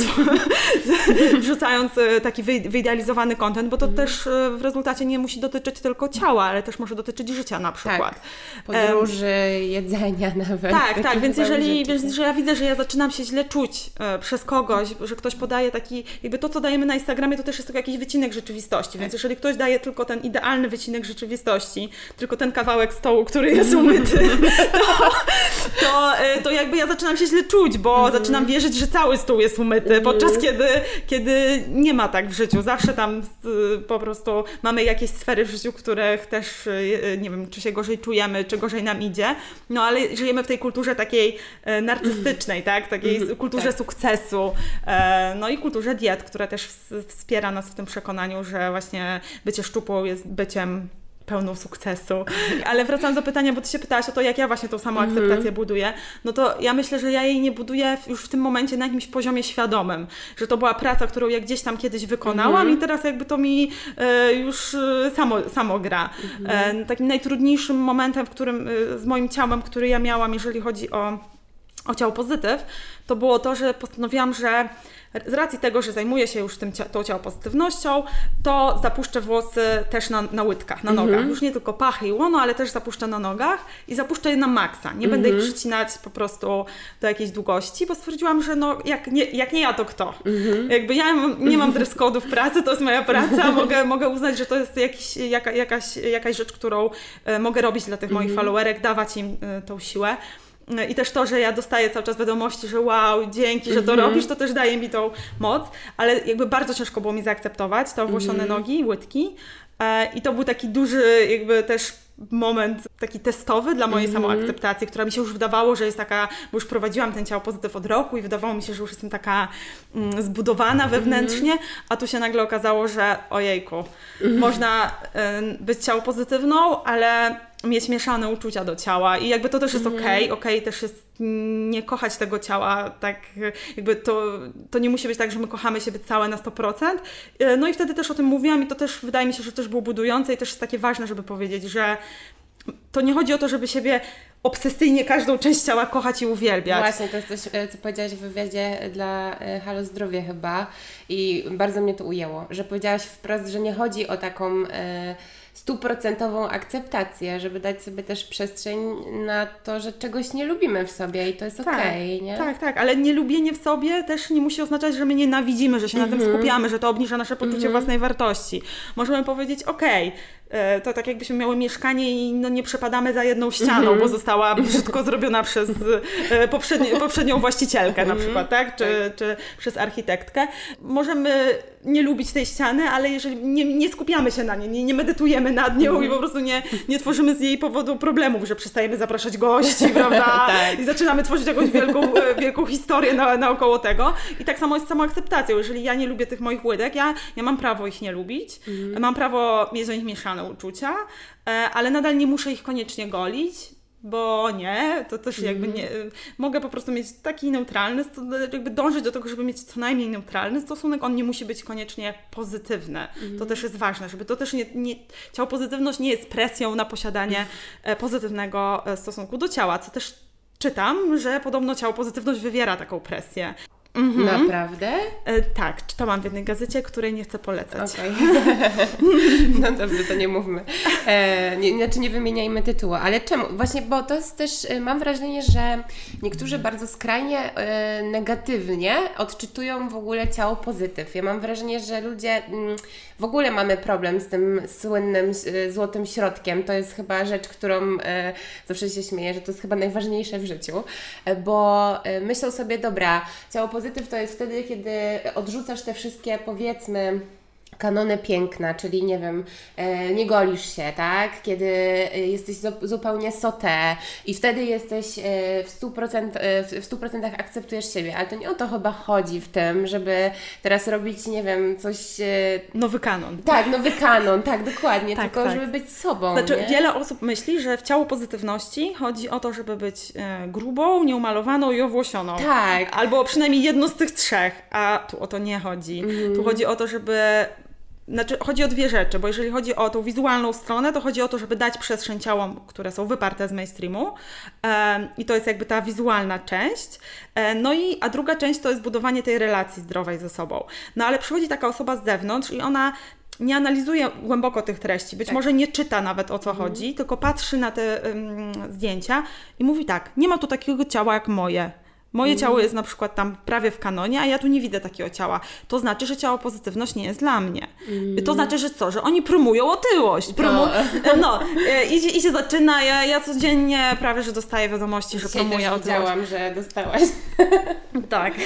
(laughs) wrzucając e, taki wyidealizowany content, bo to mm. też e, w rezultacie nie musi dotyczyć tylko ciała, ale też może dotyczyć życia na przykład. Tak. Podróży, um, jedzenia (laughs) nawet. Tak, tak, więc jeżeli więc, że ja widzę, że ja zaczynam się źle czuć przez kogoś, że ktoś podaje taki, jakby to, co dajemy na Instagramie, to też jest tylko jakiś wycinek rzeczywistości, tak. więc jeżeli ktoś daje tylko ten idealny wycinek rzeczywistości, tylko ten kawałek stołu, który jest umyty, (laughs) to, to, e, to jakby ja zaczynam się źle czuć, bo mm. zaczynam wierzyć, że cały stół jest umyty, mm. podczas kiedy, kiedy nie ma tak w życiu. Zawsze tam po prostu mamy jakieś sfery w życiu, których też e, nie wiem, czy się gorzej czujemy, czy gorzej nam idzie, no ale żyjemy w tej kulturze takiej e, narcystycznej, tak? Takiej mm. kulturze tak. sukcesu, no i kulturze diet, która też wspiera nas w tym przekonaniu, że właśnie bycie szczupłą jest byciem pełną sukcesu. Ale wracam do pytania, bo Ty się pytałaś o to, jak ja właśnie tą samą mhm. akceptację mm. buduję. No to ja myślę, że ja jej nie buduję już w tym momencie na jakimś poziomie świadomym, że to była praca, którą ja gdzieś tam kiedyś wykonałam mm. i teraz jakby to mi e, już e, samo, samo gra. Mm. E, takim najtrudniejszym momentem, w którym e, z moim ciałem, który ja miałam, jeżeli chodzi o, o ciało pozytyw, to było to, że postanowiłam, że z racji tego, że zajmuję się już tym, tą ciałopozytywnością, to zapuszczę włosy też na, na łydkach, na nogach. Mhm. Już nie tylko pachy i łono, ale też zapuszczę na nogach i zapuszczę je na maksa. Nie będę ich mhm. przycinać po prostu do jakiejś długości, bo stwierdziłam, że no, jak, nie, jak nie ja, to kto? Mhm. Jakby ja nie mam dress code'u w pracy, to jest moja praca, (laughs) mogę, mogę uznać, że to jest jakiś, jaka, jakaś, jakaś rzecz, którą e, mogę robić dla tych moich followerek, dawać im e, tą siłę. I też to, że ja dostaję cały czas wiadomości, że wow, dzięki, że to mm -hmm. robisz, to też daje mi tą moc, ale jakby bardzo ciężko było mi zaakceptować te owłosione mm -hmm. nogi, łydki. E, I to był taki duży jakby też moment taki testowy dla mojej mm -hmm. samoakceptacji, która mi się już wydawało, że jest taka, bo już prowadziłam ten ciało pozytyw od roku i wydawało mi się, że już jestem taka mm, zbudowana wewnętrznie, mm -hmm. a tu się nagle okazało, że ojejku, -hmm. można y, być ciało pozytywną, ale mieć mieszane uczucia do ciała i jakby to też jest okej, okay. okej okay, też jest nie kochać tego ciała, tak jakby to, to nie musi być tak, że my kochamy siebie całe na 100%. E, no i wtedy też o tym mówiłam i to też wydaje mi się, że też było budujące i też jest takie ważne, żeby powiedzieć, że to nie chodzi o to, żeby siebie obsesyjnie każdą część ciała kochać i uwielbiać. Właśnie, to jest coś, e, co powiedziałaś w wywiadzie dla e, Halo Zdrowie chyba i bardzo mnie to ujęło, że powiedziałaś wprost, że nie chodzi o taką... E, stuprocentową akceptację, żeby dać sobie też przestrzeń na to, że czegoś nie lubimy w sobie i to jest tak, okej, okay, nie? Tak, tak, ale nielubienie w sobie też nie musi oznaczać, że my nienawidzimy, że się mm -hmm. na tym mhm. skupiamy, że to obniża nasze poczucie mm -hmm. własnej wartości. Możemy powiedzieć, okej, okay, to tak jakbyśmy miały mieszkanie i no nie przepadamy za jedną ścianą, bo mhm. została brzydko (laughs) zrobiona przez e, poprzedni, poprzednią właścicielkę na mhm. przykład, tak? Czy, tak. czy przez architektkę. Możemy nie lubić tej ściany, ale jeżeli nie, nie skupiamy się na niej, nie, nie medytujemy nad nią i mhm. po prostu nie, nie tworzymy z jej powodu problemów, że przestajemy zapraszać gości, (laughs) prawda? tak. I zaczynamy tworzyć jakąś wielką, e, wielką historię na, naokoło tego. I tak samo jest z samą akceptacją. Jeżeli ja nie lubię tych moich łydek, ja, ja mam prawo ich nie lubić, mam prawo mieć do nich uczucia, e, ale nadal nie muszę ich koniecznie golić, bo nie, to też jakby nie, mogę po prostu mieć taki neutralny, jakby dążyć do tego, żeby mieć co najmniej neutralny stosunek, on nie musi być koniecznie pozytywny. Mm. To też jest ważne, żeby to też nie, nie, ciało pozytywność nie jest presją na posiadanie e, pozytywnego e, stosunku do ciała, co też czytam, że podobno ciało pozytywność wywiera taką presję. Mhm. Naprawdę? E, tak, czytałam w jednej gazecie, której nie chcę polecać. Okay. (laughs) no dobrze, to nie mówmy. E, nie, znaczy nie wymieniajmy tytułu, ale czemu? Właśnie, bo to jest też, e, mam wrażenie, że niektórzy bardzo skrajnie e, negatywnie odczytują w ogóle ciało pozytyw. Ja mam wrażenie, że ludzie mm, w ogóle mamy problem z tym słynnym e, złotym środkiem. To jest chyba rzecz, którą e, zawsze się śmieję, że to jest chyba najważniejsze w życiu, bo myślą sobie, dobra, ciało pozytyw pozytyw to jest wtedy, kiedy odrzucasz te wszystkie, powiedzmy, kanony piękna, czyli nie wiem, e, nie golisz się, tak? Kiedy e, jesteś zupełnie sote i wtedy jesteś e, w 100%, w 100% akceptujesz siebie, ale to nie o to chyba chodzi w tym, żeby teraz robić, nie wiem, coś... Nowy kanon. Tak, nowy kanon, tak, dokładnie, tak, tylko tak. żeby być sobą. Znaczy, nie? wiele osób myśli, że w ciało pozytywności chodzi o to, żeby być grubą, nieumalowaną i owłosioną. Tak. Albo przynajmniej jedno z tych trzech, a tu o to nie chodzi. Mm. Tu chodzi o to, żeby znaczy, chodzi o dwie rzeczy, bo jeżeli chodzi o tą wizualną stronę, to chodzi o to, żeby dać przestrzeń ciałom, które są wyparte z mainstreamu e, i to jest jakby ta wizualna część. E, no i, a druga część to jest budowanie tej relacji zdrowej ze sobą. No ale przychodzi taka osoba z zewnątrz i ona nie analizuje głęboko tych treści, być tak. może nie czyta nawet o co mhm. chodzi, tylko patrzy na te zdjęcia i mówi tak, nie ma tu takiego ciała jak moje. Moje ciało jest na przykład tam prawie w kanonie, a ja tu nie widzę takiego ciała. To znaczy, że ciało pozytywność nie jest dla mnie. Mm. To znaczy, że co? Że oni promują otyłość. Promu (laughs) no, no i, i się zaczyna. Ja, ja codziennie prawie, że dostaję wiadomości, że Dzisiaj promuję otyłość. widziałam, że dostałaś. (laughs) tak. (laughs)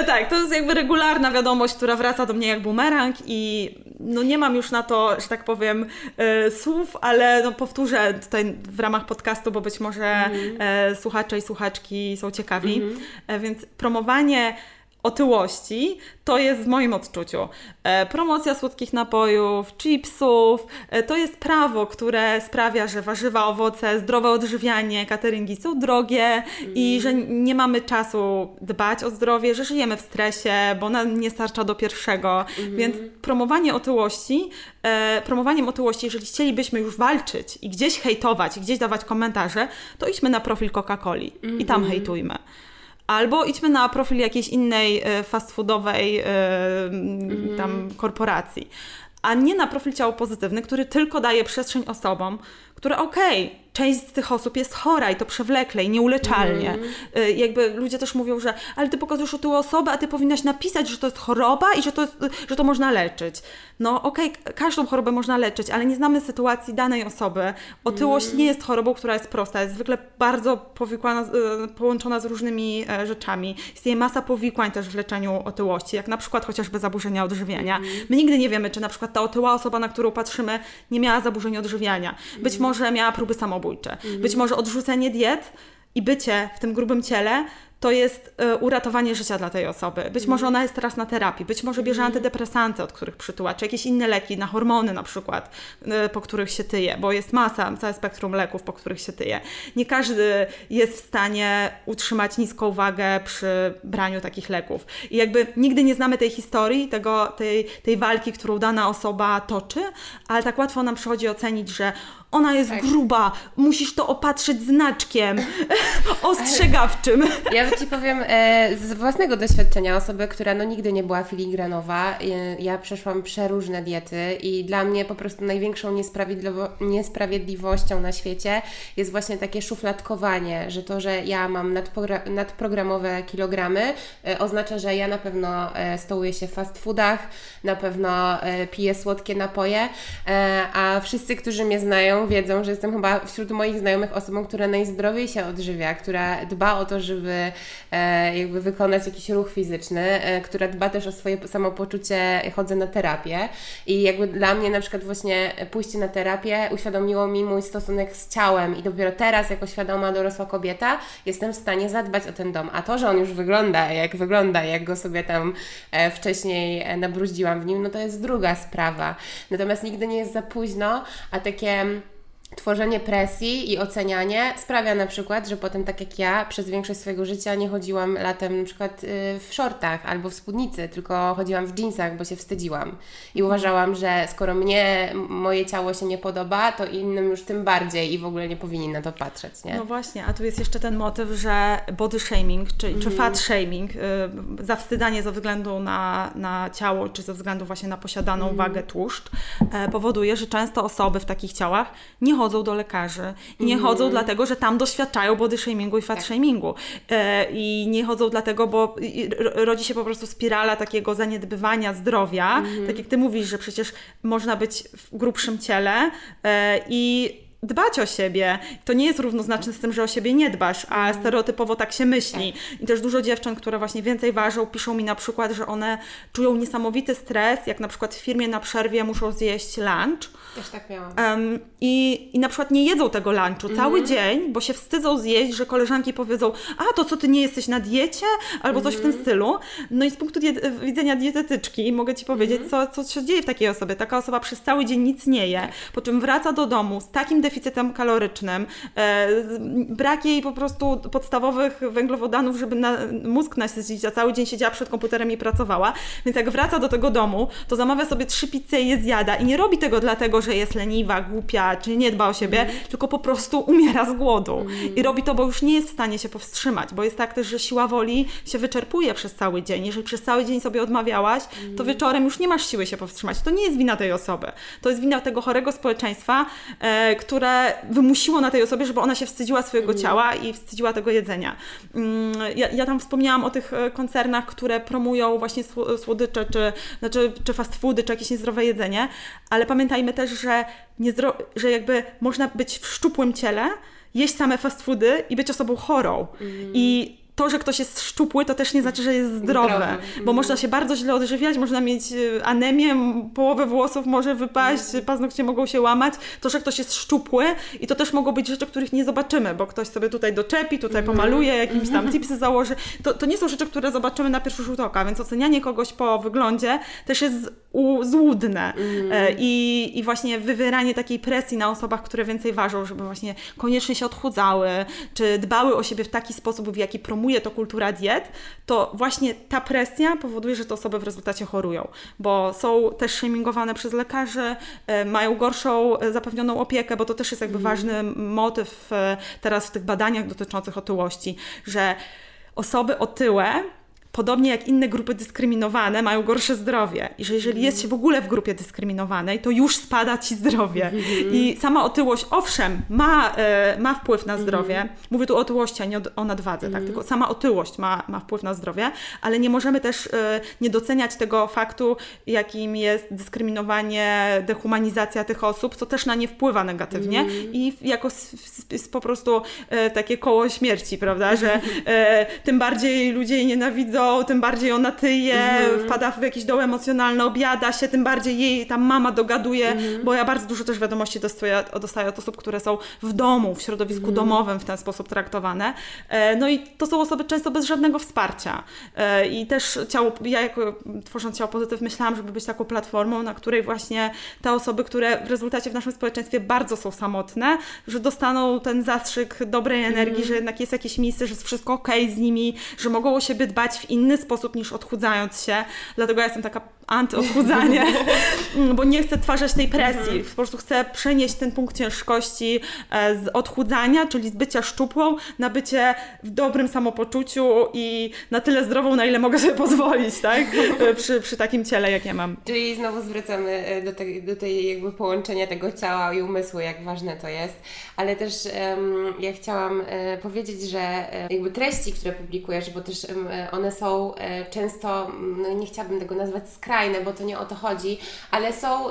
E, tak, to jest jakby regularna wiadomość, która wraca do mnie jak bumerang i no nie mam już na to, że tak powiem, e, słów, ale no powtórzę tutaj w ramach podcastu, bo być może mm. e, słuchacze i słuchaczki są ciekawi. Mm -hmm. Więc promowanie otyłości, to jest w moim odczuciu. E, promocja słodkich napojów, chipsów, e, to jest prawo, które sprawia, że warzywa, owoce, zdrowe odżywianie, cateringi są drogie mm. i że nie mamy czasu dbać o zdrowie, że żyjemy w stresie, bo nam nie starcza do pierwszego. Mm. Więc promowanie otyłości, e, promowaniem otyłości, jeżeli chcielibyśmy już walczyć i gdzieś hejtować, i gdzieś dawać komentarze, to idźmy na profil Coca-Coli mm i tam mhm. hejtujmy. Albo idźmy na profil jakiejś innej e, fast foodowej e, mm. tam korporacji, a nie na profil ciało pozytywny, który tylko daje przestrzeń osobom, które okej, okay, część z tych osób jest chora i to przewlekle i nieuleczalnie. Mm. Jakby ludzie też mówią, że ale ty pokazujesz otyłą osobę, a ty powinnaś napisać, że to jest choroba i że to, jest, że to można leczyć. No okej, okay, każdą chorobę można leczyć, ale nie znamy sytuacji danej osoby. Otyłość mm. nie jest chorobą, która jest prosta, jest zwykle bardzo powikłana, e, połączona z różnymi e, rzeczami. Istnieje masa powikłań też w leczeniu otyłości, jak na przykład chociażby zaburzenia odżywiania. Mm. My nigdy nie wiemy, czy na przykład ta otyła osoba, na którą patrzymy, nie miała zaburzeń odżywiania. Być mhm. może miała próby samobójstwa samobójcze. Mhm. Być może odrzucenie diet i bycie w tym grubym ciele to jest y, uratowanie życia dla tej osoby. Być może ona jest teraz na terapii, być może bierze mhm. antydepresanty, od których przytuła, czy jakieś inne leki na hormony na przykład, y, po których się tyje, bo jest masa, całe spektrum leków, po których się tyje. Nie każdy jest w stanie utrzymać niską wagę przy braniu takich leków. I jakby nigdy nie znamy tej historii, tego, tej, tej walki, którą dana osoba toczy, ale tak łatwo nam przychodzi ocenić, że ona jest tak. gruba, musisz to opatrzyć znaczkiem (laughs) ostrzegawczym. Ja (laughs) Ci powiem e, z własnego doświadczenia osoby, która no nigdy nie była filigranowa. E, ja przeszłam przeróżne diety i dla mnie po prostu największą niesprawiedliwo niesprawiedliwością na świecie jest właśnie takie szufladkowanie, że to, że ja mam nadprogramowe kilogramy e, oznacza, że ja na pewno stołuję się w fast foodach, na pewno piję słodkie napoje, a wszyscy, którzy mnie znają wiedzą, że jestem chyba wśród moich znajomych osobą, która najzdrowiej się odżywia, która dba o to, żeby e, jakby wykonać jakiś ruch fizyczny, e, która dba też o swoje samopoczucie, chodzę na terapię i jakby dla mnie na przykład właśnie pójście na terapię uświadomiło mi mój stosunek z ciałem i dopiero teraz jako świadoma dorosła kobieta jestem w stanie zadbać o ten dom, a to, że on już wygląda jak wygląda, jak go sobie tam e, wcześniej e, nabruździłam w nim, no to jest druga sprawa. Natomiast nigdy nie jest za późno, a takie tworzenie presji i ocenianie sprawia na przykład, że potem tak jak ja przez większość swojego życia nie chodziłam latem na przykład y, w shortach albo w spódnicy, tylko chodziłam w jeansach, bo się wstydziłam. I uważałam, że skoro mnie moje ciało się nie podoba, to innym już tym bardziej i w ogóle nie powinni na to patrzeć, nie? No właśnie, a tu jest jeszcze ten motyw, że body shaming, czy, czy mhm. fat shaming, y, zawstydanie ze względu na, na ciało, czy ze względu właśnie na posiadaną mm. wagę tłuszcz, y, powoduje, że często osoby w takich ciałach nie chodzą do lekarzy i nie mm. chodzą dlatego, że tam doświadczają body shamingu i fat tak. shamingu. E, I nie chodzą dlatego, bo rodzi się po prostu spirala takiego zaniedbywania zdrowia. Mm. Tak jak ty mówisz, że przecież można być w grubszym ciele e, i dbać o siebie. To nie jest równoznaczne z tym, że o siebie nie dbasz, a mhm. stereotypowo tak się myśli. Tak. I też dużo dziewcząt, które właśnie więcej ważą, piszą mi na przykład, że one czują niesamowity stres, jak na przykład w firmie na przerwie muszą zjeść lunch. Też tak miałam. Um, i, I na przykład nie jedzą tego lunchu mhm. cały dzień, bo się wstydzą zjeść, że koleżanki powiedzą, a to co, ty nie jesteś na diecie? Albo coś w tym mhm. stylu. No i z punktu diet widzenia dietetyczki mogę Ci powiedzieć, mhm. co, co się dzieje w takiej osobie. Taka osoba przez cały dzień nic nie je, tak. po czym wraca do domu z takim deficytem kalorycznym, e, brak jej po prostu podstawowych węglowodanów, żeby na, mózg nasycić, a cały dzień siedziała przed komputerem i pracowała. Więc jak wraca do tego domu, to zamawia sobie trzy pizze i je zjada. I nie robi tego dlatego, że jest leniwa, głupia, czy nie dba o siebie, mm. tylko po prostu umiera z głodu. Mm. I robi to, bo już nie jest w stanie się powstrzymać, bo jest tak też, że siła woli się wyczerpuje przez cały dzień. Jeżeli przez cały dzień sobie odmawiałaś, mm. to wieczorem już nie masz siły się powstrzymać. To nie jest wina tej osoby. To jest wina tego chorego społeczeństwa, e, które wymusiło na tej osobie, żeby ona się wstydziła swojego mm. ciała i wstydziła tego jedzenia. Mm, ja, ja, tam wspomniałam o tych e, koncernach, które promują właśnie słodycze, czy, znaczy, czy fast foody, czy jakieś niezdrowe jedzenie, ale pamiętajmy też, że, niezdro- że jakby można być w szczupłym ciele, jeść same fast foody i być osobą chorą. Mm. I to, że ktoś jest szczupły, to też nie znaczy, że jest zdrowy, bo mhm. można się bardzo źle odżywiać, można mieć y, anemię, połowę włosów może wypaść, mhm. paznokcie mogą się łamać. To, że ktoś jest szczupły i to też mogą być rzeczy, których nie zobaczymy, bo ktoś sobie tutaj doczepi, tutaj mhm. pomaluje, jakimś tam tipsy założy. To, to nie są rzeczy, które zobaczymy na pierwszy rzut oka, więc ocenianie kogoś po wyglądzie też jest złudne e, I, i właśnie wywieranie takiej presji na osobach, które więcej ważą, żeby właśnie koniecznie się odchudzały, czy dbały o siebie w taki sposób, w jaki promuje promuje to kultura diet, to właśnie ta presja powoduje, że te osoby w rezultacie chorują, bo są też shamingowane przez lekarzy, e, mają gorszą e, zapewnioną opiekę, bo to też jest jakby mm. ważny motyw e, teraz w tych badaniach dotyczących otyłości, że osoby otyłe podobnie jak inne grupy dyskryminowane, mają gorsze zdrowie. I że jeżeli jest się w ogóle w grupie dyskryminowanej, to już spada ci zdrowie. I sama otyłość, owszem, ma, e, ma wpływ na zdrowie. Mówię tu o otyłości, a nie o, nadwadze, tak? tylko sama otyłość ma, ma wpływ na zdrowie, ale nie możemy też e, nie doceniać tego faktu, jakim jest dyskryminowanie, dehumanizacja tych osób, co też na nie wpływa negatywnie i jako po prostu e, takie koło śmierci, prawda, że tym bardziej ludzie jej tym bardziej ona tyje, mhm. wpada w jakiś doł emocjonalny, obiada się, tym bardziej jej tam mama dogaduje, mhm. bo ja bardzo dużo też wiadomości dostaję, dostaję od osób, które są w domu, w środowisku mhm. domowym w ten sposób traktowane. E, no i to są osoby często bez żadnego wsparcia. E, I też ciało, ja jako tworząc ciało pozytyw myślałam, żeby być taką platformą, na której właśnie te osoby, które w rezultacie w naszym społeczeństwie bardzo są samotne, że dostaną ten zastrzyk dobrej energii, że jednak jest jakieś miejsce, że jest wszystko ok z nimi, że mogą o siebie dbać w inny sposób niż odchudzając się. Dlatego ja jestem taka antyodchudzanie, (laughs) bo nie chcę twarzać tej presji. Po prostu chcę przenieść ten punkt ciężkości e, z odchudzania, czyli z bycia szczupłą, na bycie w dobrym samopoczuciu i na tyle zdrową, na ile mogę sobie pozwolić, tak? E, przy, przy takim ciele, jak ja mam. Czyli znowu zwracamy e, do, tej, do tej jakby połączenia tego ciała i umysłu, jak ważne to jest. Ale też um, ja chciałam um, powiedzieć, że um, jakby treści, które publikujesz, bo też one są często, no nie chciałabym tego nazwać skrajne, bo to nie o to chodzi, ale są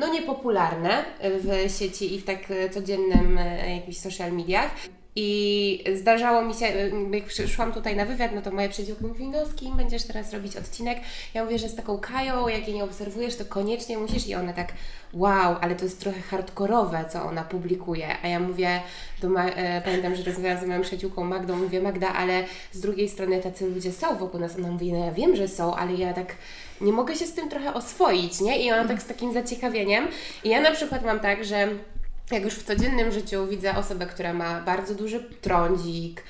no niepopularne w sieci i w tak codziennym jakichś social mediach. I zdarzało mi się, jak przyszłam tutaj na wywiad, no to moja przyjaciółka mówi, no z kim będziesz teraz robić odcinek? Ja mówię, że z taką Kają, jak jej nie obserwujesz, to koniecznie musisz. I ona tak, wow, ale to jest trochę hardkorowe, co ona publikuje. A ja mówię, do e, pamiętam, że rozmawiałam z moją przyjaciółką Magdą, mówię, Magda, ale z drugiej strony tacy ludzie są wokół nas. Ona mówi, no ja wiem, że są, ale ja tak nie mogę się z tym trochę oswoić, nie? I ona tak z takim zaciekawieniem. I ja na przykład mam tak, że jak już w codziennym życiu widzę osobę, która ma bardzo duży trądzik,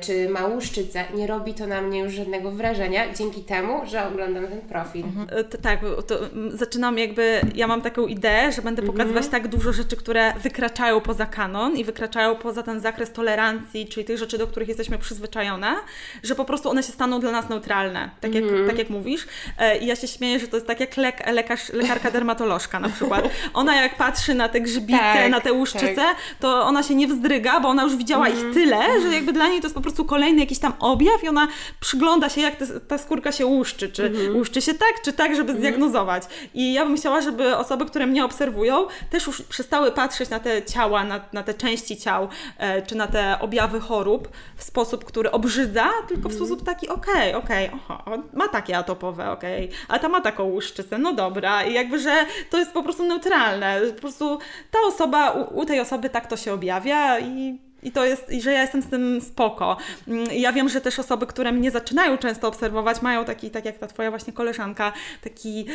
czy ma łuszczycę, nie robi to na mnie już żadnego wrażenia dzięki temu, że oglądam ten profil. Mhm. E, to, tak, to zaczynam jakby, ja mam taką ideę, że będę pokazywać mhm. tak dużo rzeczy, które wykraczają poza kanon i wykraczają poza ten zakres tolerancji, czyli tych rzeczy, do których jesteśmy przyzwyczajone, że po prostu one się staną dla nas neutralne, tak jak, mhm. tak jak mówisz. E, I ja się śmieję, że to jest tak jak lek, lekarz, lekarka dermatolożka na przykład. (laughs) Ona jak patrzy na te grzybice, tak, na tę łuszczycę, tak. to ona się nie wzdryga, bo ona już widziała ich mhm. tyle, że jakby dla niej to jest po prostu kolejny jakiś tam objaw i ona przygląda się, jak te, ta skórka się łuszczy, czy mhm. łuszczy się tak, czy tak, żeby mhm. zdiagnozować. I ja bym chciała, żeby osoby, które mnie obserwują, też już przestały patrzeć na te ciała, na, na te części ciał, e, czy na te objawy chorób w sposób, który obrzydza, tylko w sposób taki, okej, okay, okej, okay, ma takie atopowe, okej, okay, a ta ma taką łuszczycę, no dobra. I jakby, że to jest po prostu neutralne. Po prostu ta osoba, u, u tej osoby tak to się objawia i i to jest, i że ja jestem z tym spoko. Mm, ja wiem, że też osoby, które mnie zaczynają często obserwować, mają taki, tak jak ta twoja właśnie koleżanka, taki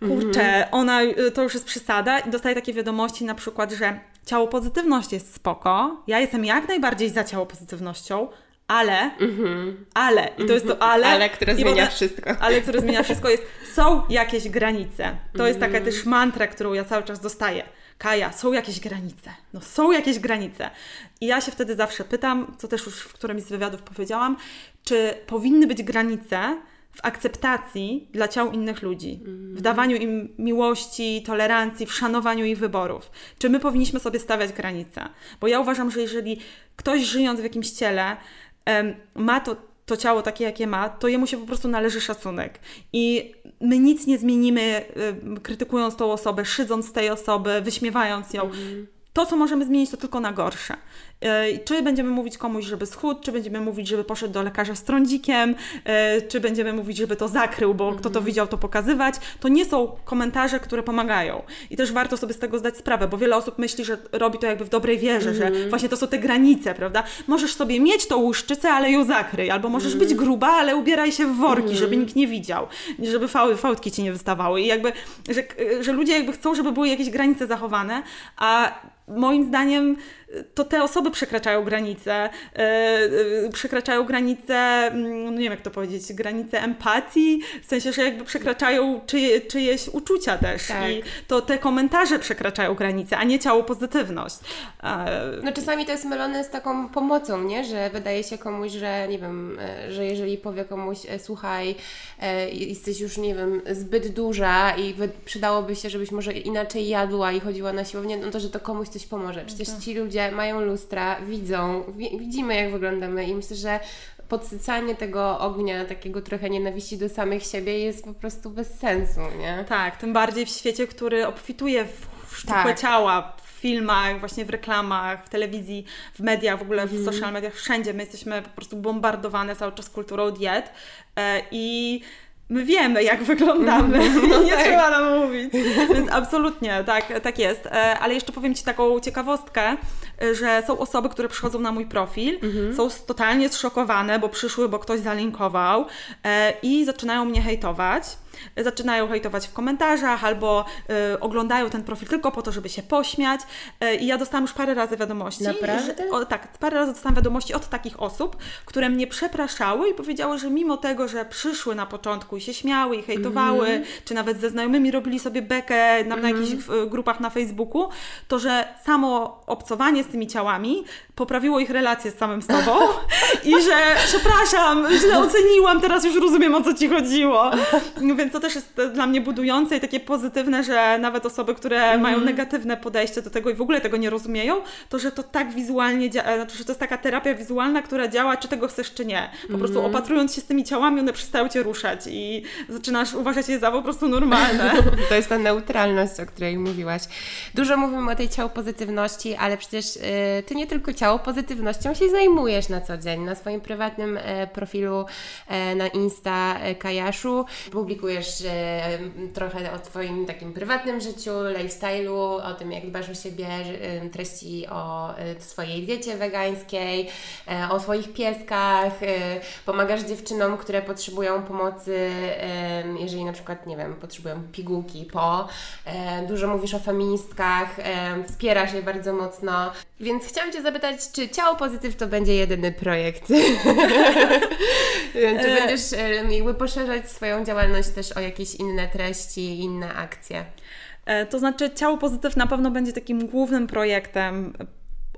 kurczę, -hmm. ona y, to już jest przesada i dostaje takie wiadomości na przykład, że ciało pozytywność jest spoko. Ja jestem jak najbardziej za ciało pozytywnością, ale, mm -hmm. ale, i to jest to mhm. ale. Ale, które zmienia wszystko. Ale, które zmienia wszystko jest, są jakieś granice. To jest taka mhm. też mantra, którą ja cały czas dostaję Kaja, są jakieś granice. No są jakieś granice. I ja się wtedy zawsze pytam, co też już w którymś z wywiadów powiedziałam, czy powinny być granice w akceptacji dla ciał innych ludzi, w dawaniu im miłości, tolerancji, w szanowaniu ich wyborów. Czy my powinniśmy sobie stawiać granice? Bo ja uważam, że jeżeli ktoś żyjąc w jakimś ciele ma to to ciało takie, jakie ma, to jemu się po prostu należy szacunek. I my nic nie zmienimy, y, krytykując tą osobę, szydząc tej osoby, wyśmiewając ją. Mm. To, co możemy zmienić, to tylko na gorsze. E, czy będziemy mówić komuś, żeby schudł, czy będziemy mówić, żeby poszedł do lekarza z trądzikiem, e, czy będziemy mówić, żeby to zakrył, bo kto to mhm. widział, to pokazywać. To nie są komentarze, które pomagają. I też warto sobie z tego zdać sprawę, bo wiele osób myśli, że robi to jakby w dobrej wierze, że mhm. właśnie to są te granice, prawda? Możesz sobie mieć tą łuszczycę, ale ją zakryj, albo możesz być mhm. gruba, ale ubieraj się w worki, żeby nikt nie widział, żeby fały, fałdki ci nie wystawały. I jakby, że, że ludzie jakby chcą, żeby były jakieś granice zachowane, a moim zdaniem to te osoby przekraczają granice, yy, przekraczają granice, mm, no nie wiem jak to powiedzieć, granice empatii, w sensie, że jakby przekraczają czyje, czyjeś uczucia też tak. i to te komentarze przekraczają granice, a nie ciało pozytywność. No czasami to jest mylone z taką pomocą, nie? Że wydaje się komuś, że nie wiem, e, że jeżeli powie komuś, słuchaj, jesteś już, nie wiem, zbyt duża i przydałoby się, żebyś może inaczej jadła i chodziła na siłownię, no to, że to komuś coś pomoże. Przecież ci ludzie ludzie mają lustra, widzą, widzimy jak wyglądamy i myślę, że podsycanie tego ognia, takiego trochę nienawiści do samych siebie jest po prostu bez sensu, nie? Tak, tym bardziej w świecie, który obfituje w sztukę tak. ciała, w filmach, właśnie w reklamach, w telewizji, w mediach, w ogóle w mm. social mediach, wszędzie. My jesteśmy po prostu bombardowane cały czas kulturą diet e, i my wiemy, jak wyglądamy. (laughs) No nie tak. trzeba nam mówić. Więc absolutnie, tak, tak jest. E, ale jeszcze powiem Ci taką ciekawostkę, e, że są osoby, które przychodzą na mój profil, mhm. są totalnie zszokowane, bo przyszły, bo ktoś zalinkował e, i zaczynają mnie hejtować. Zaczynają hejtować w komentarzach albo y, oglądają ten profil tylko po to, żeby się pośmiać. Y, I ja dostałam już parę razy wiadomości. Naprawdę? Że, o, tak, parę razy dostałam wiadomości od takich osób, które mnie przepraszały i powiedziały, że mimo tego, że przyszły na początku i się śmiały i hejtowały, mm. czy nawet ze znajomymi robili sobie bekę na, mm. na jakichś mhm. grupach na Facebooku, to że samo obcowanie z tymi ciałami poprawiło ich relacje z samym sobą i że przepraszam, źle oceniłam, teraz już rozumiem o co Ci chodziło. No więc to też jest dla mnie budujące i takie pozytywne, że nawet osoby, które mm. mają negatywne podejście do tego i w ogóle tego nie rozumieją, to że to tak wizualnie działa, znaczy, że to jest taka terapia wizualna, która działa, czy tego chcesz, czy nie. Po mm. prostu opatrując się z tymi ciałami, one przestają Cię ruszać i zaczynasz uważać je za po prostu normalne. to jest ta neutralność, o której mówiłaś. Dużo mówimy o tej ciało pozytywności, ale przecież yy, Ty nie tylko ciało pozytywnością się zajmujesz na co dzień. Na swoim prywatnym e, profilu e, na Insta e, Kajaszu publikujesz trochę o Twoim takim prywatnym życiu, lifestyle'u, o tym jak dbasz o siebie, treści o swojej diecie wegańskiej, o swoich pieskach, pomagasz dziewczynom, które potrzebują pomocy, jeżeli na przykład, nie wiem, potrzebują pigułki po, dużo mówisz o feministkach, wspierasz je bardzo mocno, więc chciałam Cię zapytać, czy Ciało Pozytyw to będzie jedyny projekt? (laughs) czy będziesz jakby poszerzać swoją działalność też o jakieś inne treści, inne akcje? E, to znaczy, Ciało Pozytyw na pewno będzie takim głównym projektem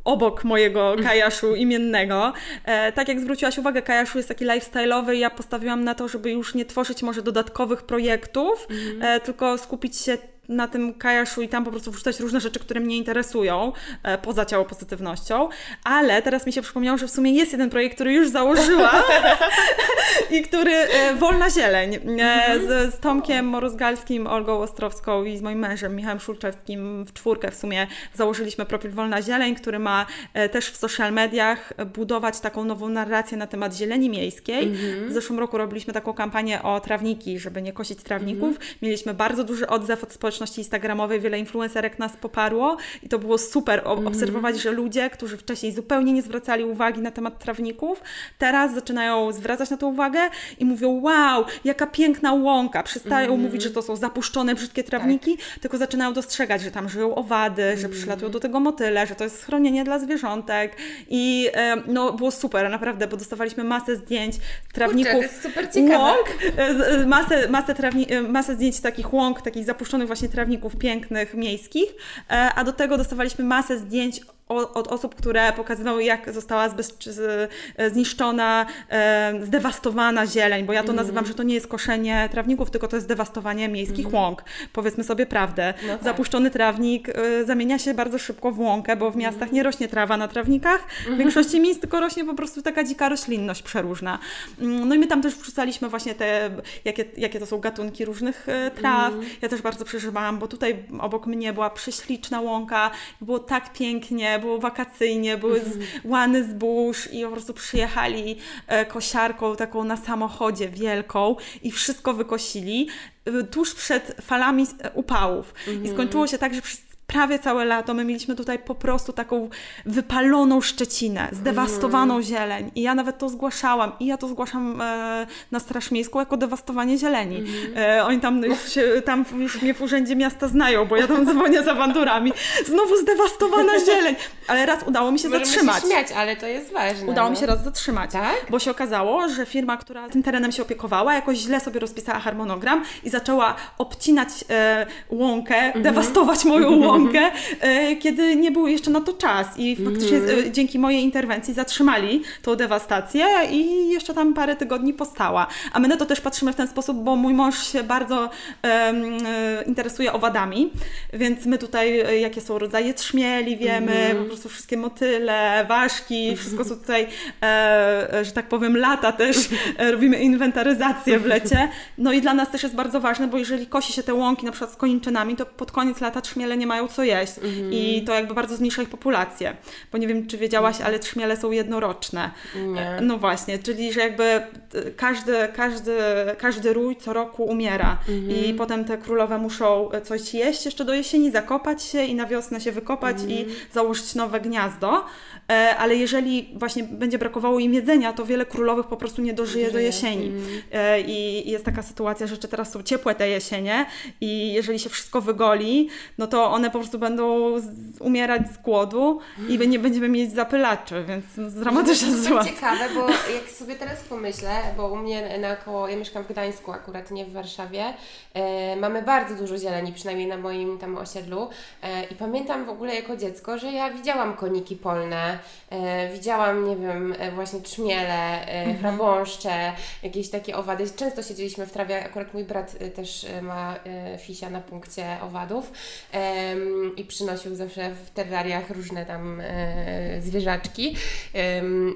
obok mojego (laughs) kajaszu imiennego. E, tak jak zwróciłaś uwagę, kajaszu jest taki lifestyle'owy ja postawiłam na to, żeby już nie tworzyć może dodatkowych projektów, mm. e, tylko skupić się na tym kajaszu i tam po prostu wrzucać różne rzeczy, które mnie interesują, e, poza ciało pozytywnością, ale teraz mi się przypomniało, że w sumie jest jeden projekt, który już założyłam (laughs) (laughs) i który, e, Wolna Zieleń, e, mhm. z, z Tomkiem Morozgalskim, Olgą Ostrowską i z moim mężem Michałem Szulczewskim w czwórkę w sumie założyliśmy profil Wolna Zieleń, który ma też w social mediach budować taką nową narrację na temat zieleni miejskiej. Mhm. W zeszłym roku robiliśmy taką kampanię o trawniki, żeby nie kosić trawników. Mhm. Mieliśmy bardzo duży odzew od społeczności społeczności instagramowej wiele influencerek nas poparło i to było super mm. obserwować, że ludzie, którzy wcześniej zupełnie nie zwracali uwagi na temat trawników, teraz zaczynają zwracać na to uwagę i mówią, wow, jaka piękna łąka. Przestają mm. mówić, że to są zapuszczone, brzydkie trawniki, tak. tylko zaczynają dostrzegać, że tam żyją owady, mm. że przylatują do tego motyle, że to jest schronienie dla zwierzątek i no było super, naprawdę, bo dostawaliśmy masę zdjęć trawników. Kurczę. Łąk, e, e, masę, masę, trawni, e, masę zdjęć takich łąk, takich zapuszczonych właśnie trawników pięknych miejskich, e, a do tego dostawaliśmy masę zdjęć od osób, które pokazywały, jak została e, zniszczona, e, zdewastowana zieleń, bo ja to mm. nazywam, że to nie jest koszenie trawników, tylko to jest dewastowanie miejskich mm. łąk. Powiedzmy sobie prawdę. No tak. Zapuszczony trawnik y, zamienia się bardzo szybko w łąkę, bo w mhm. miastach nie rośnie trawa na trawnikach, w mhm. większości miejsc tylko rośnie po prostu taka dzika roślinność przeróżna. Mm, no i my tam też wrzucaliśmy właśnie te, jakie, jakie to są gatunki różnych traw. Mm. Ja też bardzo przeżywałam, bo tutaj obok mnie była prześliczna łąka, było tak pięknie, było wakacyjnie, były mm. łany zbóż i po prostu przyjechali e, kosiarką taką na samochodzie wielką i wszystko wykosili e, tuż przed falami e, upałów. I mhm. skończyło się tak, że przez prawie całe lato my mieliśmy tutaj po prostu taką wypaloną szczecinę, zdewastowaną mm. zieleń. I ja nawet to zgłaszałam. I ja to zgłaszam e, na Straż Miejską jako dewastowanie zieleni. Mm. E, oni tam już, się, tam już mnie w urzędzie miasta znają, bo ja tam dzwonię za awanturami. Znowu zdewastowana zieleń. Ale raz udało mi się Możemy zatrzymać. Się śmiać, ale to jest ważne. Udało no. mi się raz zatrzymać. Tak? Bo się okazało, że firma, która tym terenem się opiekowała, jakoś źle sobie rozpisała harmonogram i zaczęła obcinać e, łąkę, mm. dewastować moją łąkę łąkę, e, kiedy nie był jeszcze na to czas i faktycznie mm. dzięki mojej interwencji zatrzymali tą dewastację i jeszcze tam parę tygodni postała. A my na to też patrzymy w ten sposób, bo mój mąż się bardzo um, interesuje owadami, więc my tutaj jakie są rodzaje trzmieli wiemy, mm. po prostu wszystkie motyle, ważki, wszystko co tutaj, e, że tak powiem, lata też robimy inwentaryzację w lecie. No i dla nas też jest bardzo ważne, bo jeżeli kosi się te łąki na przykład z koniczynami, to pod koniec lata trzmiele nie mają co jeść mhm. i to jakby bardzo zmniejsza ich populację, bo nie wiem, czy wiedziałaś, mhm. ale trzmiele są jednoroczne. Nie. No właśnie, czyli że jakby e, każdy, każdy, każdy rój co roku umiera mhm. i potem te królowe muszą coś jeść jeszcze do jesieni, zakopać się i na wiosnę się wykopać i mhm. założyć nowe gniazdo. E, ale jeżeli właśnie będzie brakowało im jedzenia, to wiele królowych po prostu nie dożyje do jesieni. Mm. I jest taka sytuacja, że teraz są ciepłe te jesienie i jeżeli się wszystko wygoli, no to one po prostu będą umierać z głodu i nie będziemy mieć zapylaczy, więc dramatyczna sytuacja. To ciekawe, bo jak sobie teraz pomyślę, bo u mnie naokoło, ja mieszkam w Gdańsku akurat, nie w Warszawie, e, mamy bardzo dużo zieleni, przynajmniej na moim tam osiedlu e, i pamiętam w ogóle jako dziecko, że ja widziałam koniki polne, e, widziałam, nie wiem, e, właśnie trzmiele, e, mhm. chrabąszcze, jakieś takie owady. Często siedzieliśmy w trawie, akurat mój brat e, też e, ma e, fisia na punkcie owadów i przynosił zawsze w terrariach różne tam zwierzaczki.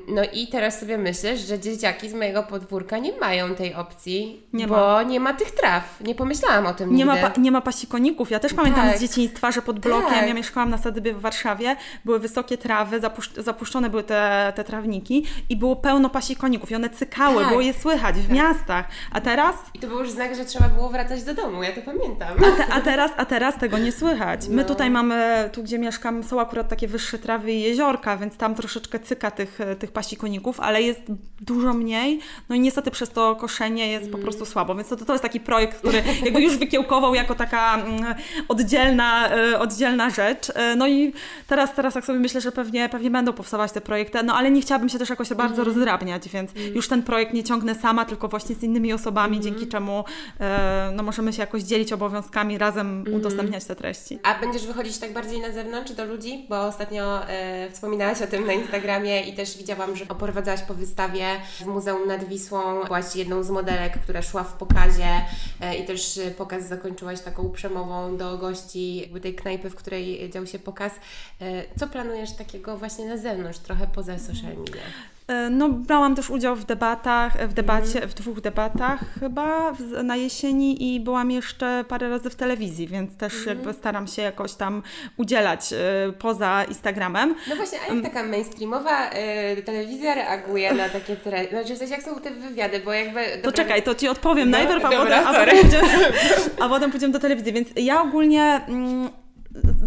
no i teraz sobie myślę, że dzieciaki z mojego podwórka nie mają tej opcji, nie bo ma. nie ma tych traw. Nie pomyślałam o tym nie nigdy. Ma nie ma pasikoników. Ja też pamiętam tak. z dzieciństwa, że pod blokiem, tak. ja mieszkałam na Sadybie w Warszawie, były wysokie trawy, zapuszczone były te, te trawniki i było pełno pasikoników i one cykały, tak. było je słychać w tak. miastach. A teraz? I to był już znak, że trzeba było wracać do domu, ja to pamiętam. A, te, a, teraz, a teraz tego nie słychać. My tutaj mamy, tu gdzie mieszkam, są akurat takie wyższe trawy i jeziorka, więc tam troszeczkę cyka tych, tych pasikoników, ale jest dużo mniej. No i niestety przez to koszenie jest mm. po prostu słabo, więc to, to jest taki projekt, który jakby już wykiełkował jako taka mm, oddzielna, e, oddzielna rzecz. E, no i teraz, teraz jak sobie myślę, że pewnie, pewnie będą powstawać te projekty, no ale nie chciałabym się też jakoś bardzo mm. rozdrabniać, więc mm. już ten projekt nie ciągnę sama, tylko właśnie z innymi osobami, mm. dzięki czemu e, no, możemy się jakoś dzielić obowiązkami, razem mm. udostępniać te treści. A będziesz wychodzić tak bardziej na zewnątrz do ludzi? Bo ostatnio e, wspominałaś o tym na Instagramie i też widziałam, że oprowadzałaś po wystawie w Muzeum nad Wisłą. Byłaś jedną z modelek, która szła w pokazie e, i też pokaz zakończyłaś taką przemową do gości jakby tej knajpy, w której dział się pokaz. E, co planujesz takiego właśnie na zewnątrz, trochę poza social media? E, no, brałam też udział w debatach, w debacie, mhm. w dwóch debatach chyba na jesieni i byłam jeszcze parę razy w telewizji, więc też mhm. jakby staram się jakoś tam udzielać y, poza Instagramem. No właśnie, a jak taka mainstreamowa y, telewizja reaguje na takie treści? Znaczy w sensie jak są te wywiady, bo jakby... To czekaj, to Ci odpowiem no, najpierw, a, dobra, potem, a, potem pójdziemy, (laughs) a potem pójdziemy do telewizji, więc ja ogólnie... Mm,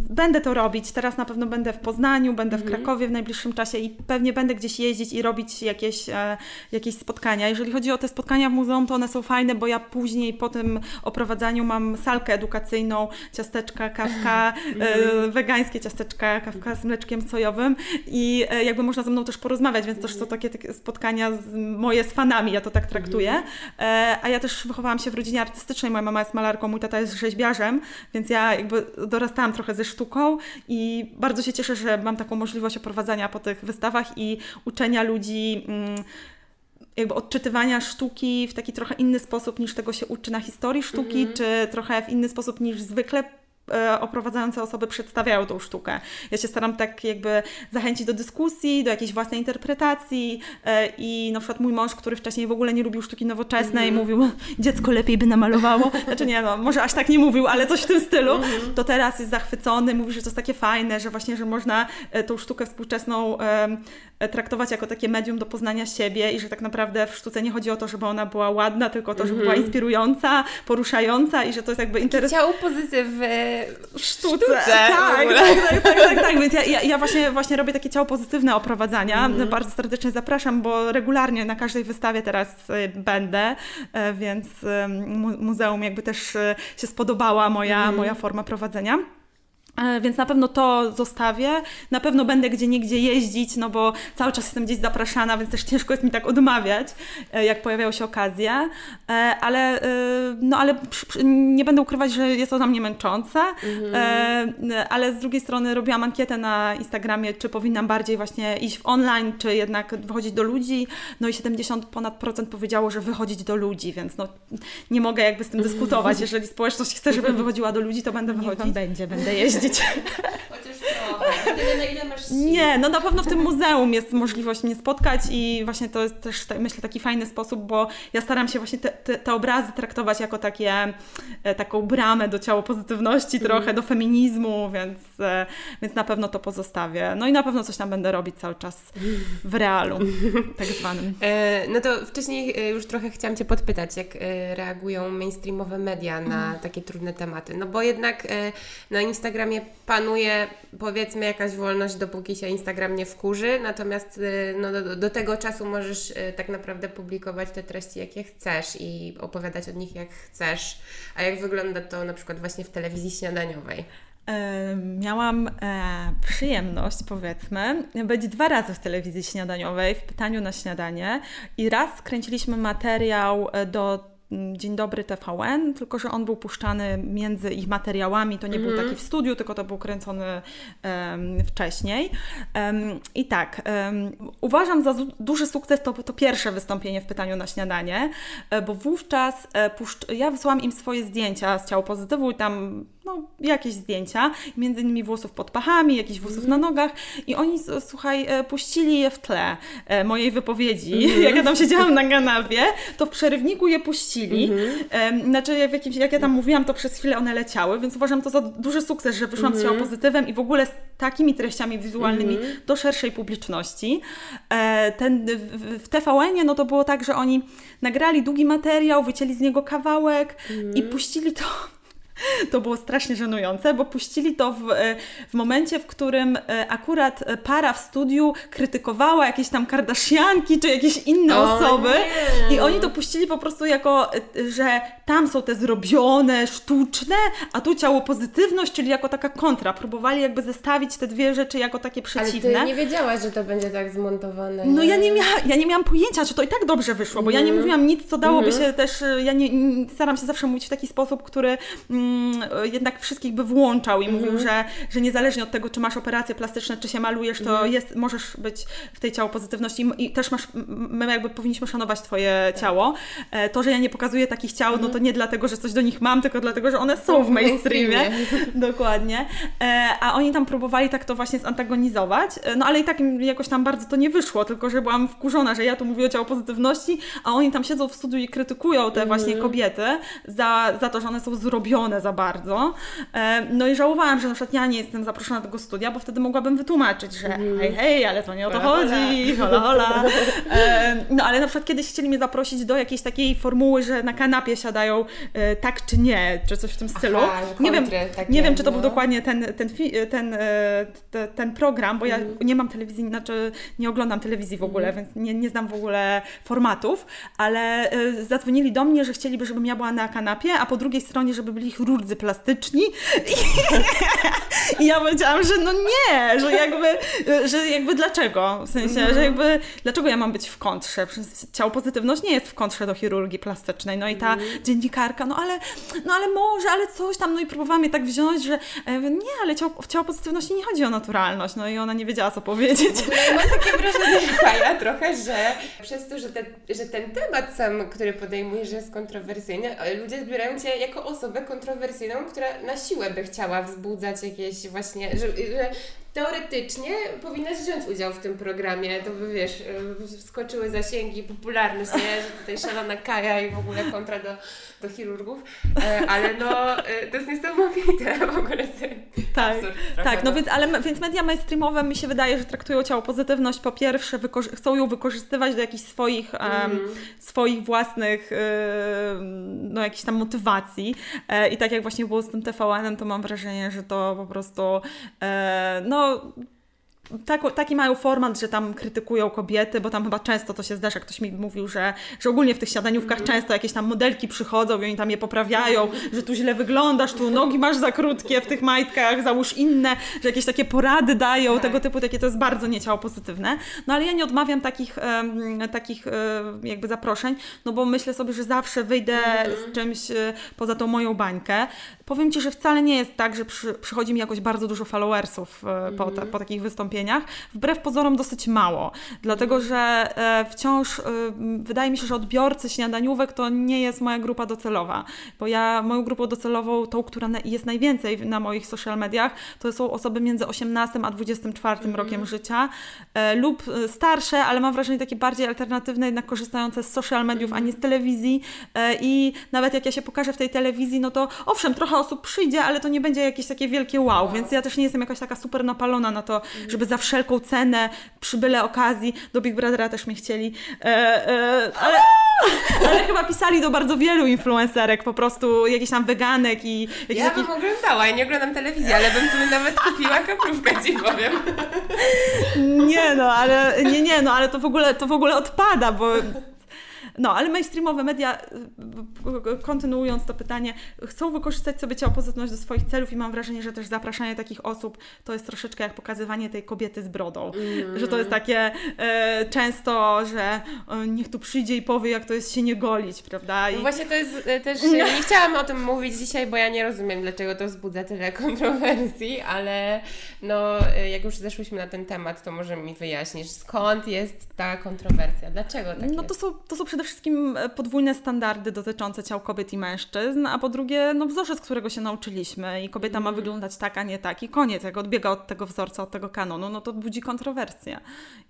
będę to robić. Teraz na pewno będę w Poznaniu, będę w mhm. Krakowie w najbliższym czasie i pewnie będę gdzieś jeździć i robić jakieś, e, jakieś spotkania. Jeżeli chodzi o te spotkania w muzeum, to one są fajne, bo ja później po tym oprowadzaniu mam salkę edukacyjną, ciasteczka, kawka, (laughs) e, mhm. wegańskie ciasteczka, kawka z mleczkiem sojowym i e, jakby można ze mną też porozmawiać, więc też są mhm. takie, takie spotkania z, moje z fanami, ja to tak traktuję. A ja też wychowałam się w rodzinie artystycznej, moja mama jest malarką, mój tata jest rzeźbiarzem, więc ja jakby dorastałam trochę ze sztuką i bardzo się cieszę, że mam taką możliwość oprowadzania po tych wystawach i uczenia ludzi. Mm, jakby odczytywania sztuki w taki trochę inny sposób niż tego się uczy na historii sztuki, mm -hmm. czy trochę w inny sposób niż zwykle oprowadzające osoby przedstawiają tą sztukę. Ja się staram tak jakby zachęcić do dyskusji, do jakiejś własnej interpretacji e, i na przykład mój mąż, który wcześniej w ogóle nie lubił sztuki nowoczesnej, mm mówił, dziecko lepiej by namalowało, znaczy nie no, może aż tak nie mówił, ale coś w tym stylu, mm to teraz jest zachwycony, mówi, że to jest takie fajne, że właśnie, że można e, tą sztukę współczesną traktować jako takie medium do poznania siebie i że tak naprawdę w sztuce nie chodzi o to, żeby ona była ładna, tylko o to, żeby mm była inspirująca, poruszająca i że to jest jakby interes... Ciało pozytyw w sztuce. Tak, tak, tak, tak, tak, tak, Więc ja, ja, właśnie, właśnie robię takie ciało pozytywne oprowadzania. Mm. Bardzo serdecznie zapraszam, bo regularnie na każdej wystawie teraz y, będę, y, więc muzeum jakby też y, się spodobała moja, mm. moja forma prowadzenia. E, więc na pewno to zostawię. Na pewno będę gdzie niegdzie jeździć, no bo cały czas jestem gdzieś zapraszana, więc też ciężko jest mi tak odmawiać, e, jak pojawiają się okazje. E, ale, no, ale nie będę ukrywać, że jest to dla mnie męczące. Mhm. Ale z drugiej strony robiłam ankietę na Instagramie, czy powinnam bardziej właśnie iść w online, czy jednak wychodzić do ludzi. No i 70 ponad procent powiedziało, że wychodzić do ludzi, więc no, nie mogę jakby z tym dyskutować. (laughs) Jeżeli społeczność chce, żebym wychodziła do ludzi, to będę wychodzić. Nie będzie, będę jeździć. (laughs) Chociaż trochę. tyle, na ile masz. Nie, no na pewno w tym muzeum jest możliwość mnie spotkać i właśnie to jest też, myślę, taki fajny sposób, bo ja staram się właśnie te, te, te obrazy traktować jako takie, e, taką bramę do ciało pozytywności, trochę mm. do feminizmu, więc, e, więc na pewno to pozostawię. No i na pewno coś tam będę robić cały czas w realu, (laughs) tak zwanym. E, no to wcześniej już trochę chciałam Cię podpytać, jak reagują mainstreamowe media na mm. takie trudne tematy. No bo jednak na Instagramie panuje powiedzmy jakaś wolność, dopóki się Instagram nie wkurzy, natomiast no, do, do tego czasu możesz tak naprawdę publikować te treści, jakie chcesz i opowiadać o nich jak chcesz. A jak wygląda to na przykład właśnie w telewizji śniadaniowej? Miałam e, przyjemność, powiedzmy, być dwa razy w telewizji śniadaniowej, w pytaniu na śniadanie i raz kręciliśmy materiał e, do Dzień Dobry TVN, tylko że on był puszczany między ich materiałami, to nie był mhm. taki w studiu, tylko to był kręcony um, wcześniej. Um, I tak, um, uważam za duży sukces to, to pierwsze wystąpienie w pytaniu na śniadanie, e, bo wówczas e, puszcz- ja wysłałam im swoje zdjęcia z ciała pozytywu i tam no, jakieś zdjęcia, między innymi włosów pod pachami, jakichś włosów mm. na nogach i oni, słuchaj, e, puścili je w tle mojej wypowiedzi, mm. (laughs) jak ja tam siedziałam na kanapie, to w przerywniku je puścili. Mm. Znaczy, w jakimś, jak ja tam mówiłam, to przez chwilę one leciały, więc uważam to za duży sukces, że wyszłam mm. z mhm. pozytywem i w ogóle z takimi treściami wizualnymi mm. do szerszej publiczności. E, ten, w TVN-ie no to było tak, że oni nagrali długi materiał, wycięli z niego kawałek i mhm. puścili to (laughs) to było strasznie żenujące, bo puścili to w, e, w momencie, w którym e, akurat para w studiu krytykowała jakieś tam Kardashianki czy jakieś inne o, osoby nie. i oni to puścili po prostu jako, e, że tam są te zrobione, sztuczne, a tu ciało pozytywność, czyli jako taka kontra. Próbowali jakby zestawić te dwie rzeczy jako takie przeciwne. Ale ty nie wiedziałaś, że to będzie tak zmontowane. No ja nie, ja nie miałam pojęcia, że to i tak dobrze wyszło, bo mm. ja nie mhm. mówiłam nic, co dałoby mm się też, ja nie, staram się zawsze mówić w taki sposób, który Mm, jednak wszystkich by włączał i mm -hmm. mówił, że, że niezależnie od tego, czy masz operacje plastyczne, czy się malujesz, to mm -hmm. jest, możesz być w tej ciało pozytywności i, też masz, my jakby powinniśmy szanować Twoje tak. ciało. E, to, że ja nie pokazuję takich ciał, mm -hmm. no to mhm. nie dlatego, że coś do nich mam, tylko dlatego, że one są w mainstreamie. (laughs) Dokładnie. E, a oni tam próbowali tak to właśnie zantagonizować, e, no ale i tak jakoś tam bardzo to nie wyszło, tylko że byłam wkurzona, że ja tu mówię o ciało pozytywności, a oni tam siedzą w studiu i krytykują te właśnie mhm. kobiety za, za to, że one są zrobione za bardzo. E, no i żałowałam, że na przykład ja nie jestem zaproszona do tego studia, bo wtedy mogłabym wytłumaczyć, że mm. hej, hej, ale to nie o to hola, chodzi, hola, hola. (laughs) E, no ale na przykład kiedyś chcieli mnie zaprosić do jakiejś takiej formuły, że na kanapie siadają e, tak czy nie, czy coś w tym stylu. Aha, nie wiem, takie, nie wiem, czy to był dokładnie ten, ten, ten, ten, program, bo ja mm. nie mam telewizji, znaczy nie oglądam telewizji w ogóle, mm. więc nie, nie znam w ogóle formatów, ale zadzwonili do mnie, że chcieliby, żebym ja była na kanapie, a po drugiej stronie, żeby byli chirurdzy plastyczni. I, (laughs) ja powiedziałam, że no nie, że jakby, że jakby dlaczego? W sensie, że jakby dlaczego ja mam być w kontrze? Ciało pozytywność nie jest w kontrze do chirurgii plastycznej. No i ta mm. dziennikarka, no ale, no ale może, ale coś tam, no i próbowałam je tak wziąć, że e, nie, ale ciało, w ciało pozytywności nie chodzi o naturalność. No i ona nie wiedziała, co powiedzieć. Mam takie wrażenie, Kaja, trochę, że przez to, że, te, że ten temat sam, który podejmujesz, jest kontrowersyjny, ludzie zbierają Cię jako osobę kontrowersyjną kontrowersyjną, która na siłę by chciała wzbudzać jakieś właśnie, że, że teoretycznie powinnaś wziąć udział w tym programie, to by wiesz, wskoczyły zasięgi, popularność, nie? że tutaj szalona Kaja i w ogóle kontra do, do chirurgów, e, ale no e, to jest niesamowite w ogóle. Tak, tak no, no więc, ale więc media mainstreamowe mi się wydaje, że traktują ciało pozytywność po pierwsze, chcą ją wykorzystywać do jakichś swoich, mm. um, swoich własnych um, no jakichś tam motywacji e, i tak jak właśnie było z tym TVN-em, to mam wrażenie, że to po prostu e, no no tak, taki mają format, że tam krytykują kobiety, bo tam chyba często to się zdarza. Ktoś mi mówił, że, że ogólnie w tych siadaniówkach mm. często jakieś tam modelki przychodzą i oni tam je poprawiają, że tu źle wyglądasz, tu nogi masz za krótkie w tych majtkach, załóż inne, że jakieś takie porady dają, tak. tego typu, takie to jest bardzo nieciało pozytywne. No ale ja nie odmawiam takich, um, takich um, jakby zaproszeń, no bo myślę sobie, że zawsze wyjdę mm. z czymś um, poza tą moją bańkę. Powiem Ci, że wcale nie jest tak, że przy, przychodzi mi jakoś bardzo dużo followersów mm. po, ta, po takich wystąpieniach wystąpieniach, wbrew pozorom dosyć mało, dlatego że e, wciąż e, wydaje mi się, że odbiorcy śniadaniówek to nie jest moja grupa docelowa, bo ja moją grupą docelową, tą, która jest najwięcej na moich social mediach, to są osoby między 18 a 24 mm. rokiem życia e, lub starsze, ale mam wrażenie takie bardziej alternatywne, jednak korzystające z social mediów, a nie z telewizji i nawet jak ja się pokażę w tej telewizji, no to owszem, trochę osób przyjdzie, ale to nie będzie jakieś takie wielkie wow, więc ja też nie jestem jakaś taka super napalona na to, mhm. żeby za wszelką cenę, przy byle okazji, do Big Brothera też mnie chcieli, e, e, ale, ale chyba pisali do bardzo wielu influencerek, po prostu jakichś tam weganek i... Ja bym oglądała, ja nie oglądam telewizji, ale bym sobie nawet kupiła kaprówkę, ci powiem. Nie no, ale nie, nie, no, ale to w ogóle, to w ogóle odpada, bo no, ale mainstreamowe media, y, kontynuując to pytanie, chcą wykorzystać sobie ciałopozytywność do swoich celów i mam wrażenie, że też zapraszanie takich osób to jest troszeczkę jak pokazywanie tej kobiety z brodą. Mm. Że to jest takie e, często, że e, niech tu przyjdzie i powie, jak to jest się nie golić, prawda? I... No właśnie to jest e, też, nie chciałam o tym mówić dzisiaj, bo ja nie rozumiem, dlaczego to wzbudza tyle kontrowersji, ale no, e, jak już zeszłyśmy na ten temat, to może mi wyjaśnisz, skąd jest ta kontrowersja? Dlaczego tak No jest? to są, to są przede wszystkim e, podwójne standardy dotyczące ciał kobiet i mężczyzn, a po drugie, no wzorzec, którego się nauczyliśmy i kobieta ma mhm. wyglądać tak, a nie tak i koniec. Jak odbiega od tego wzorca, od tego kanonu, no to budzi kontrowersję.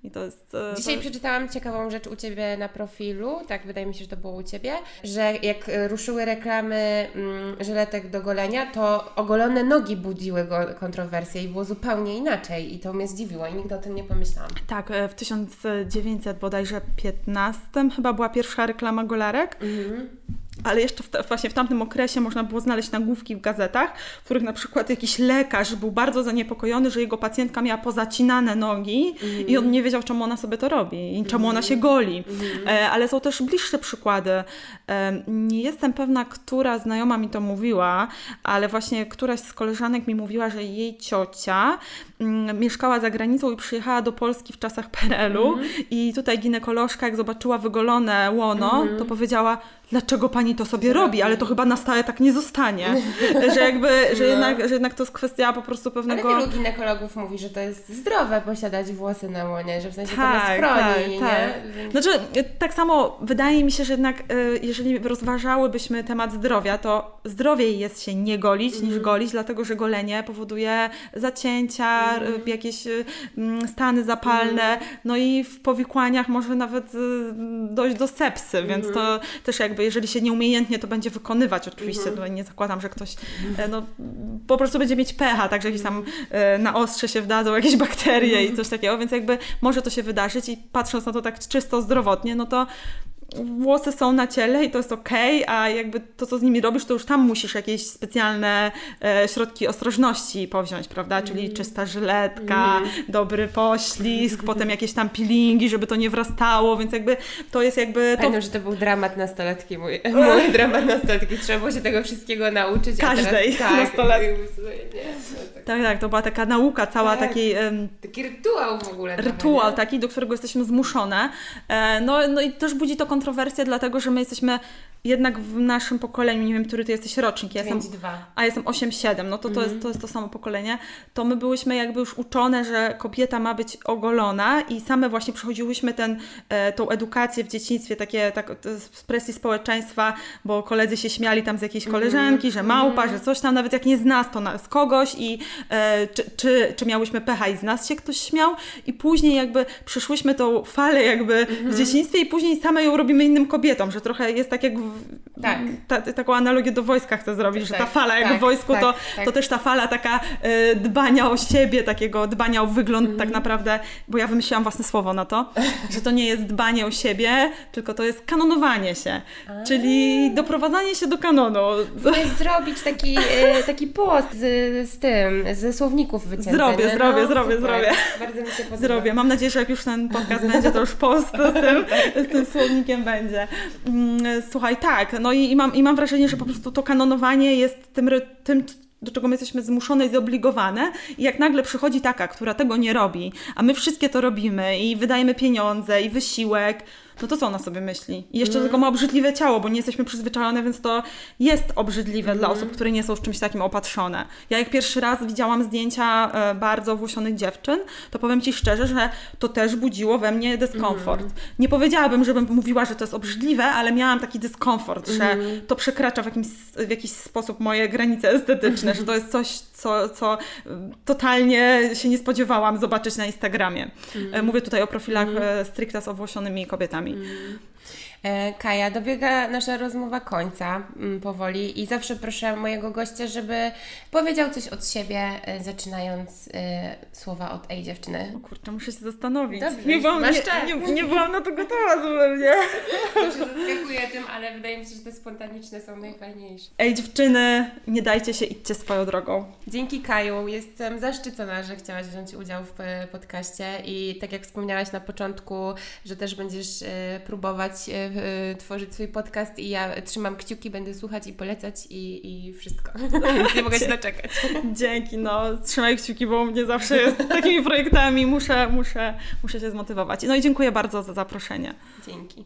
I to jest... E, Dzisiaj to... przeczytałam ciekawą rzecz u Ciebie na profilu, tak wydaje mi się, że to było u Ciebie, że jak ruszyły reklamy mm, żyletek do golenia, to ogolone nogi budziły go kontrowersję i było zupełnie inaczej i to mnie zdziwiło i nigdy o tym nie pomyślałam. Tak, e, w 1900 bodajże 15 chyba była pierwsza pierwsza reklama golarek. Mhm. Ale jeszcze w, właśnie w tamtym okresie można było znaleźć nagłówki w gazetach, w których na przykład jakiś lekarz był bardzo zaniepokojony, że jego pacjentka miała pozacinane nogi mm. i on nie wiedział, czemu ona sobie to robi i czemu mm. ona się goli. Mm. E, ale są też bliższe przykłady. E, nie jestem pewna, która znajoma mi to mówiła, ale właśnie któraś z koleżanek mi mówiła, że jej ciocia mm, mieszkała za granicą i przyjechała do Polski w czasach PRL-u mhm. i tutaj ginekolożka, jak zobaczyła wygolone łono, to mhm. powiedziała, dlaczego pani to sobie robi, ale to chyba na stałe tak nie zostanie. (laughs) że jakby, że, no. jednak, że jednak to jest kwestia po prostu pewnego... Ale wielu ginekologów mówi, że to jest zdrowe posiadać włosy na łonie, że w sensie tak, to nas chroni, tak, tak. Znaczy, tak samo wydaje mi się, że jednak y, jeżeli rozważałybyśmy temat zdrowia, to zdrowiej jest się nie golić mm. niż mhm. golić, dlatego że golenie powoduje zacięcia, mm. jakieś y, mm, stany zapalne, mm. no i w powikłaniach może nawet y, dojść do sepsy, więc to mhm. też jakby jakby jeżeli się nieumiejętnie to będzie wykonywać, oczywiście, mhm. nie zakładam, że ktoś e, no, po prostu będzie mieć pecha, także jakieś tam e, na ostrze się wdadzą jakieś bakterie i coś takiego, więc jakby może to się wydarzyć i patrząc na to tak czysto zdrowotnie, no to włosy są na ciele i to jest ok, a jakby to, co z nimi robisz, to już tam musisz jakieś specjalne e, środki ostrożności powziąć, prawda? Czyli mm. czysta żyletka, mm. dobry poślizg, potem jakieś tam peelingi, żeby to nie wrastało, więc jakby to jest jakby... To... Pamiętam, że to był dramat nastolatki, mój, (laughs) mój dramat nastolatki. Trzeba było się tego wszystkiego nauczyć. Każdej teraz, tak, nastolatki. Tak, tak, to była taka nauka cała tak, takiej... Um, taki rytuał w ogóle. Rytuał trochę, taki, do którego jesteśmy zmuszone. E, no, no i też budzi to kontrowersje, dlatego że my jesteśmy jednak w naszym pokoleniu, nie wiem, który ty jesteś rocznik, ja jestem, a jestem 8-7, no to, to, jest, mhm. to jest to samo pokolenie, to my byłyśmy jakby już uczone, że kobieta ma być ogolona i same właśnie przechodziłyśmy ten, e, tą edukację w dzieciństwie, takie tak, z presji społeczeństwa, bo koledzy się śmiali tam z jakiejś mhm. koleżanki, że małpa, mm. że coś tam, nawet jak nie z nas, to na, z kogoś i e, czy, czy, czy miałyśmy pecha i z nas się ktoś śmiał i później jakby przyszłyśmy tą falę jakby w mhm. dzieciństwie i później same ją robimy innym kobietom, że trochę jest tak jak w, tak. Ta, taką analogię do wojska chcę zrobić, tak, że ta tak, fala jak tak, w wojsku, tak, to, tak. to też ta fala taka y, dbania o siebie, takiego dbania o wygląd mm. tak naprawdę, bo ja wymyśliłam własne słowo na to, (laughs) że to nie jest dbanie o siebie, tylko to jest kanonowanie się, A. czyli doprowadzanie się do kanonu. Zrobić taki, y, taki post z, z tym, ze słowników wycięty. Zrobię, no, zrobię, no, zrobię, super. zrobię. Bardzo mi się podoba. Zrobię. Mam nadzieję, że jak już ten podcast będzie, to już post z tym, (laughs) z tym słownikiem będzie. Mm, słuchaj, tak, no i, i, mam, i mam wrażenie, że po prostu to kanonowanie jest tym, tym do czego my jesteśmy zmuszone i zobligowane i jak nagle przychodzi taka, która tego nie robi, a my wszystkie to robimy i wydajemy pieniądze i wysiłek, no to co ona sobie myśli? I jeszcze mm. tylko ma obrzydliwe ciało, bo nie jesteśmy przyzwyczajone, więc to jest obrzydliwe mm. dla osób, które nie są z czymś takim opatrzone. Ja jak pierwszy raz widziałam zdjęcia e, bardzo włosionych dziewczyn, to powiem Ci szczerze, że to też budziło we mnie dyskomfort. Mm. Nie powiedziałabym, żebym mówiła, że to jest obrzydliwe, ale miałam taki dyskomfort, że mm. to przekracza w, jakimś, w jakiś sposób moje granice estetyczne, że to jest coś, co, co totalnie się nie spodziewałam zobaczyć na Instagramie. Mm. Mówię tutaj o profilach mm. stricte z owłosionymi kobietami. Mm. E, Kaja, dobiega nasza rozmowa końca mm, powoli i zawsze proszę mojego gościa, żeby powiedział coś od siebie, e, zaczynając e, słowa od ej dziewczyny. O kurczę, muszę się zastanowić. Dobrze, nie, byłam, nie, nie, nie, byłam na to gotowa zupełnie. Zaskakuję tym, ale wydaje mi się, że te spontaniczne są najfajniejsze. Ej dziewczyny, nie dajcie się, idźcie swoją drogą. Dzięki Kaju, jestem zaszczycona, że chciałaś wziąć udział w podcaście i tak jak wspomniałaś na początku, że też będziesz próbować tworzyć swój podcast i ja trzymam kciuki, będę słuchać i polecać i, i wszystko. (laughs) Nie mogę się doczekać. Dzięki, no trzymaj kciuki, bo u mnie zawsze jest z takimi projektami, muszę, muszę, muszę się zmotywować. No i dziękuję bardzo za zaproszenie. Dzięki.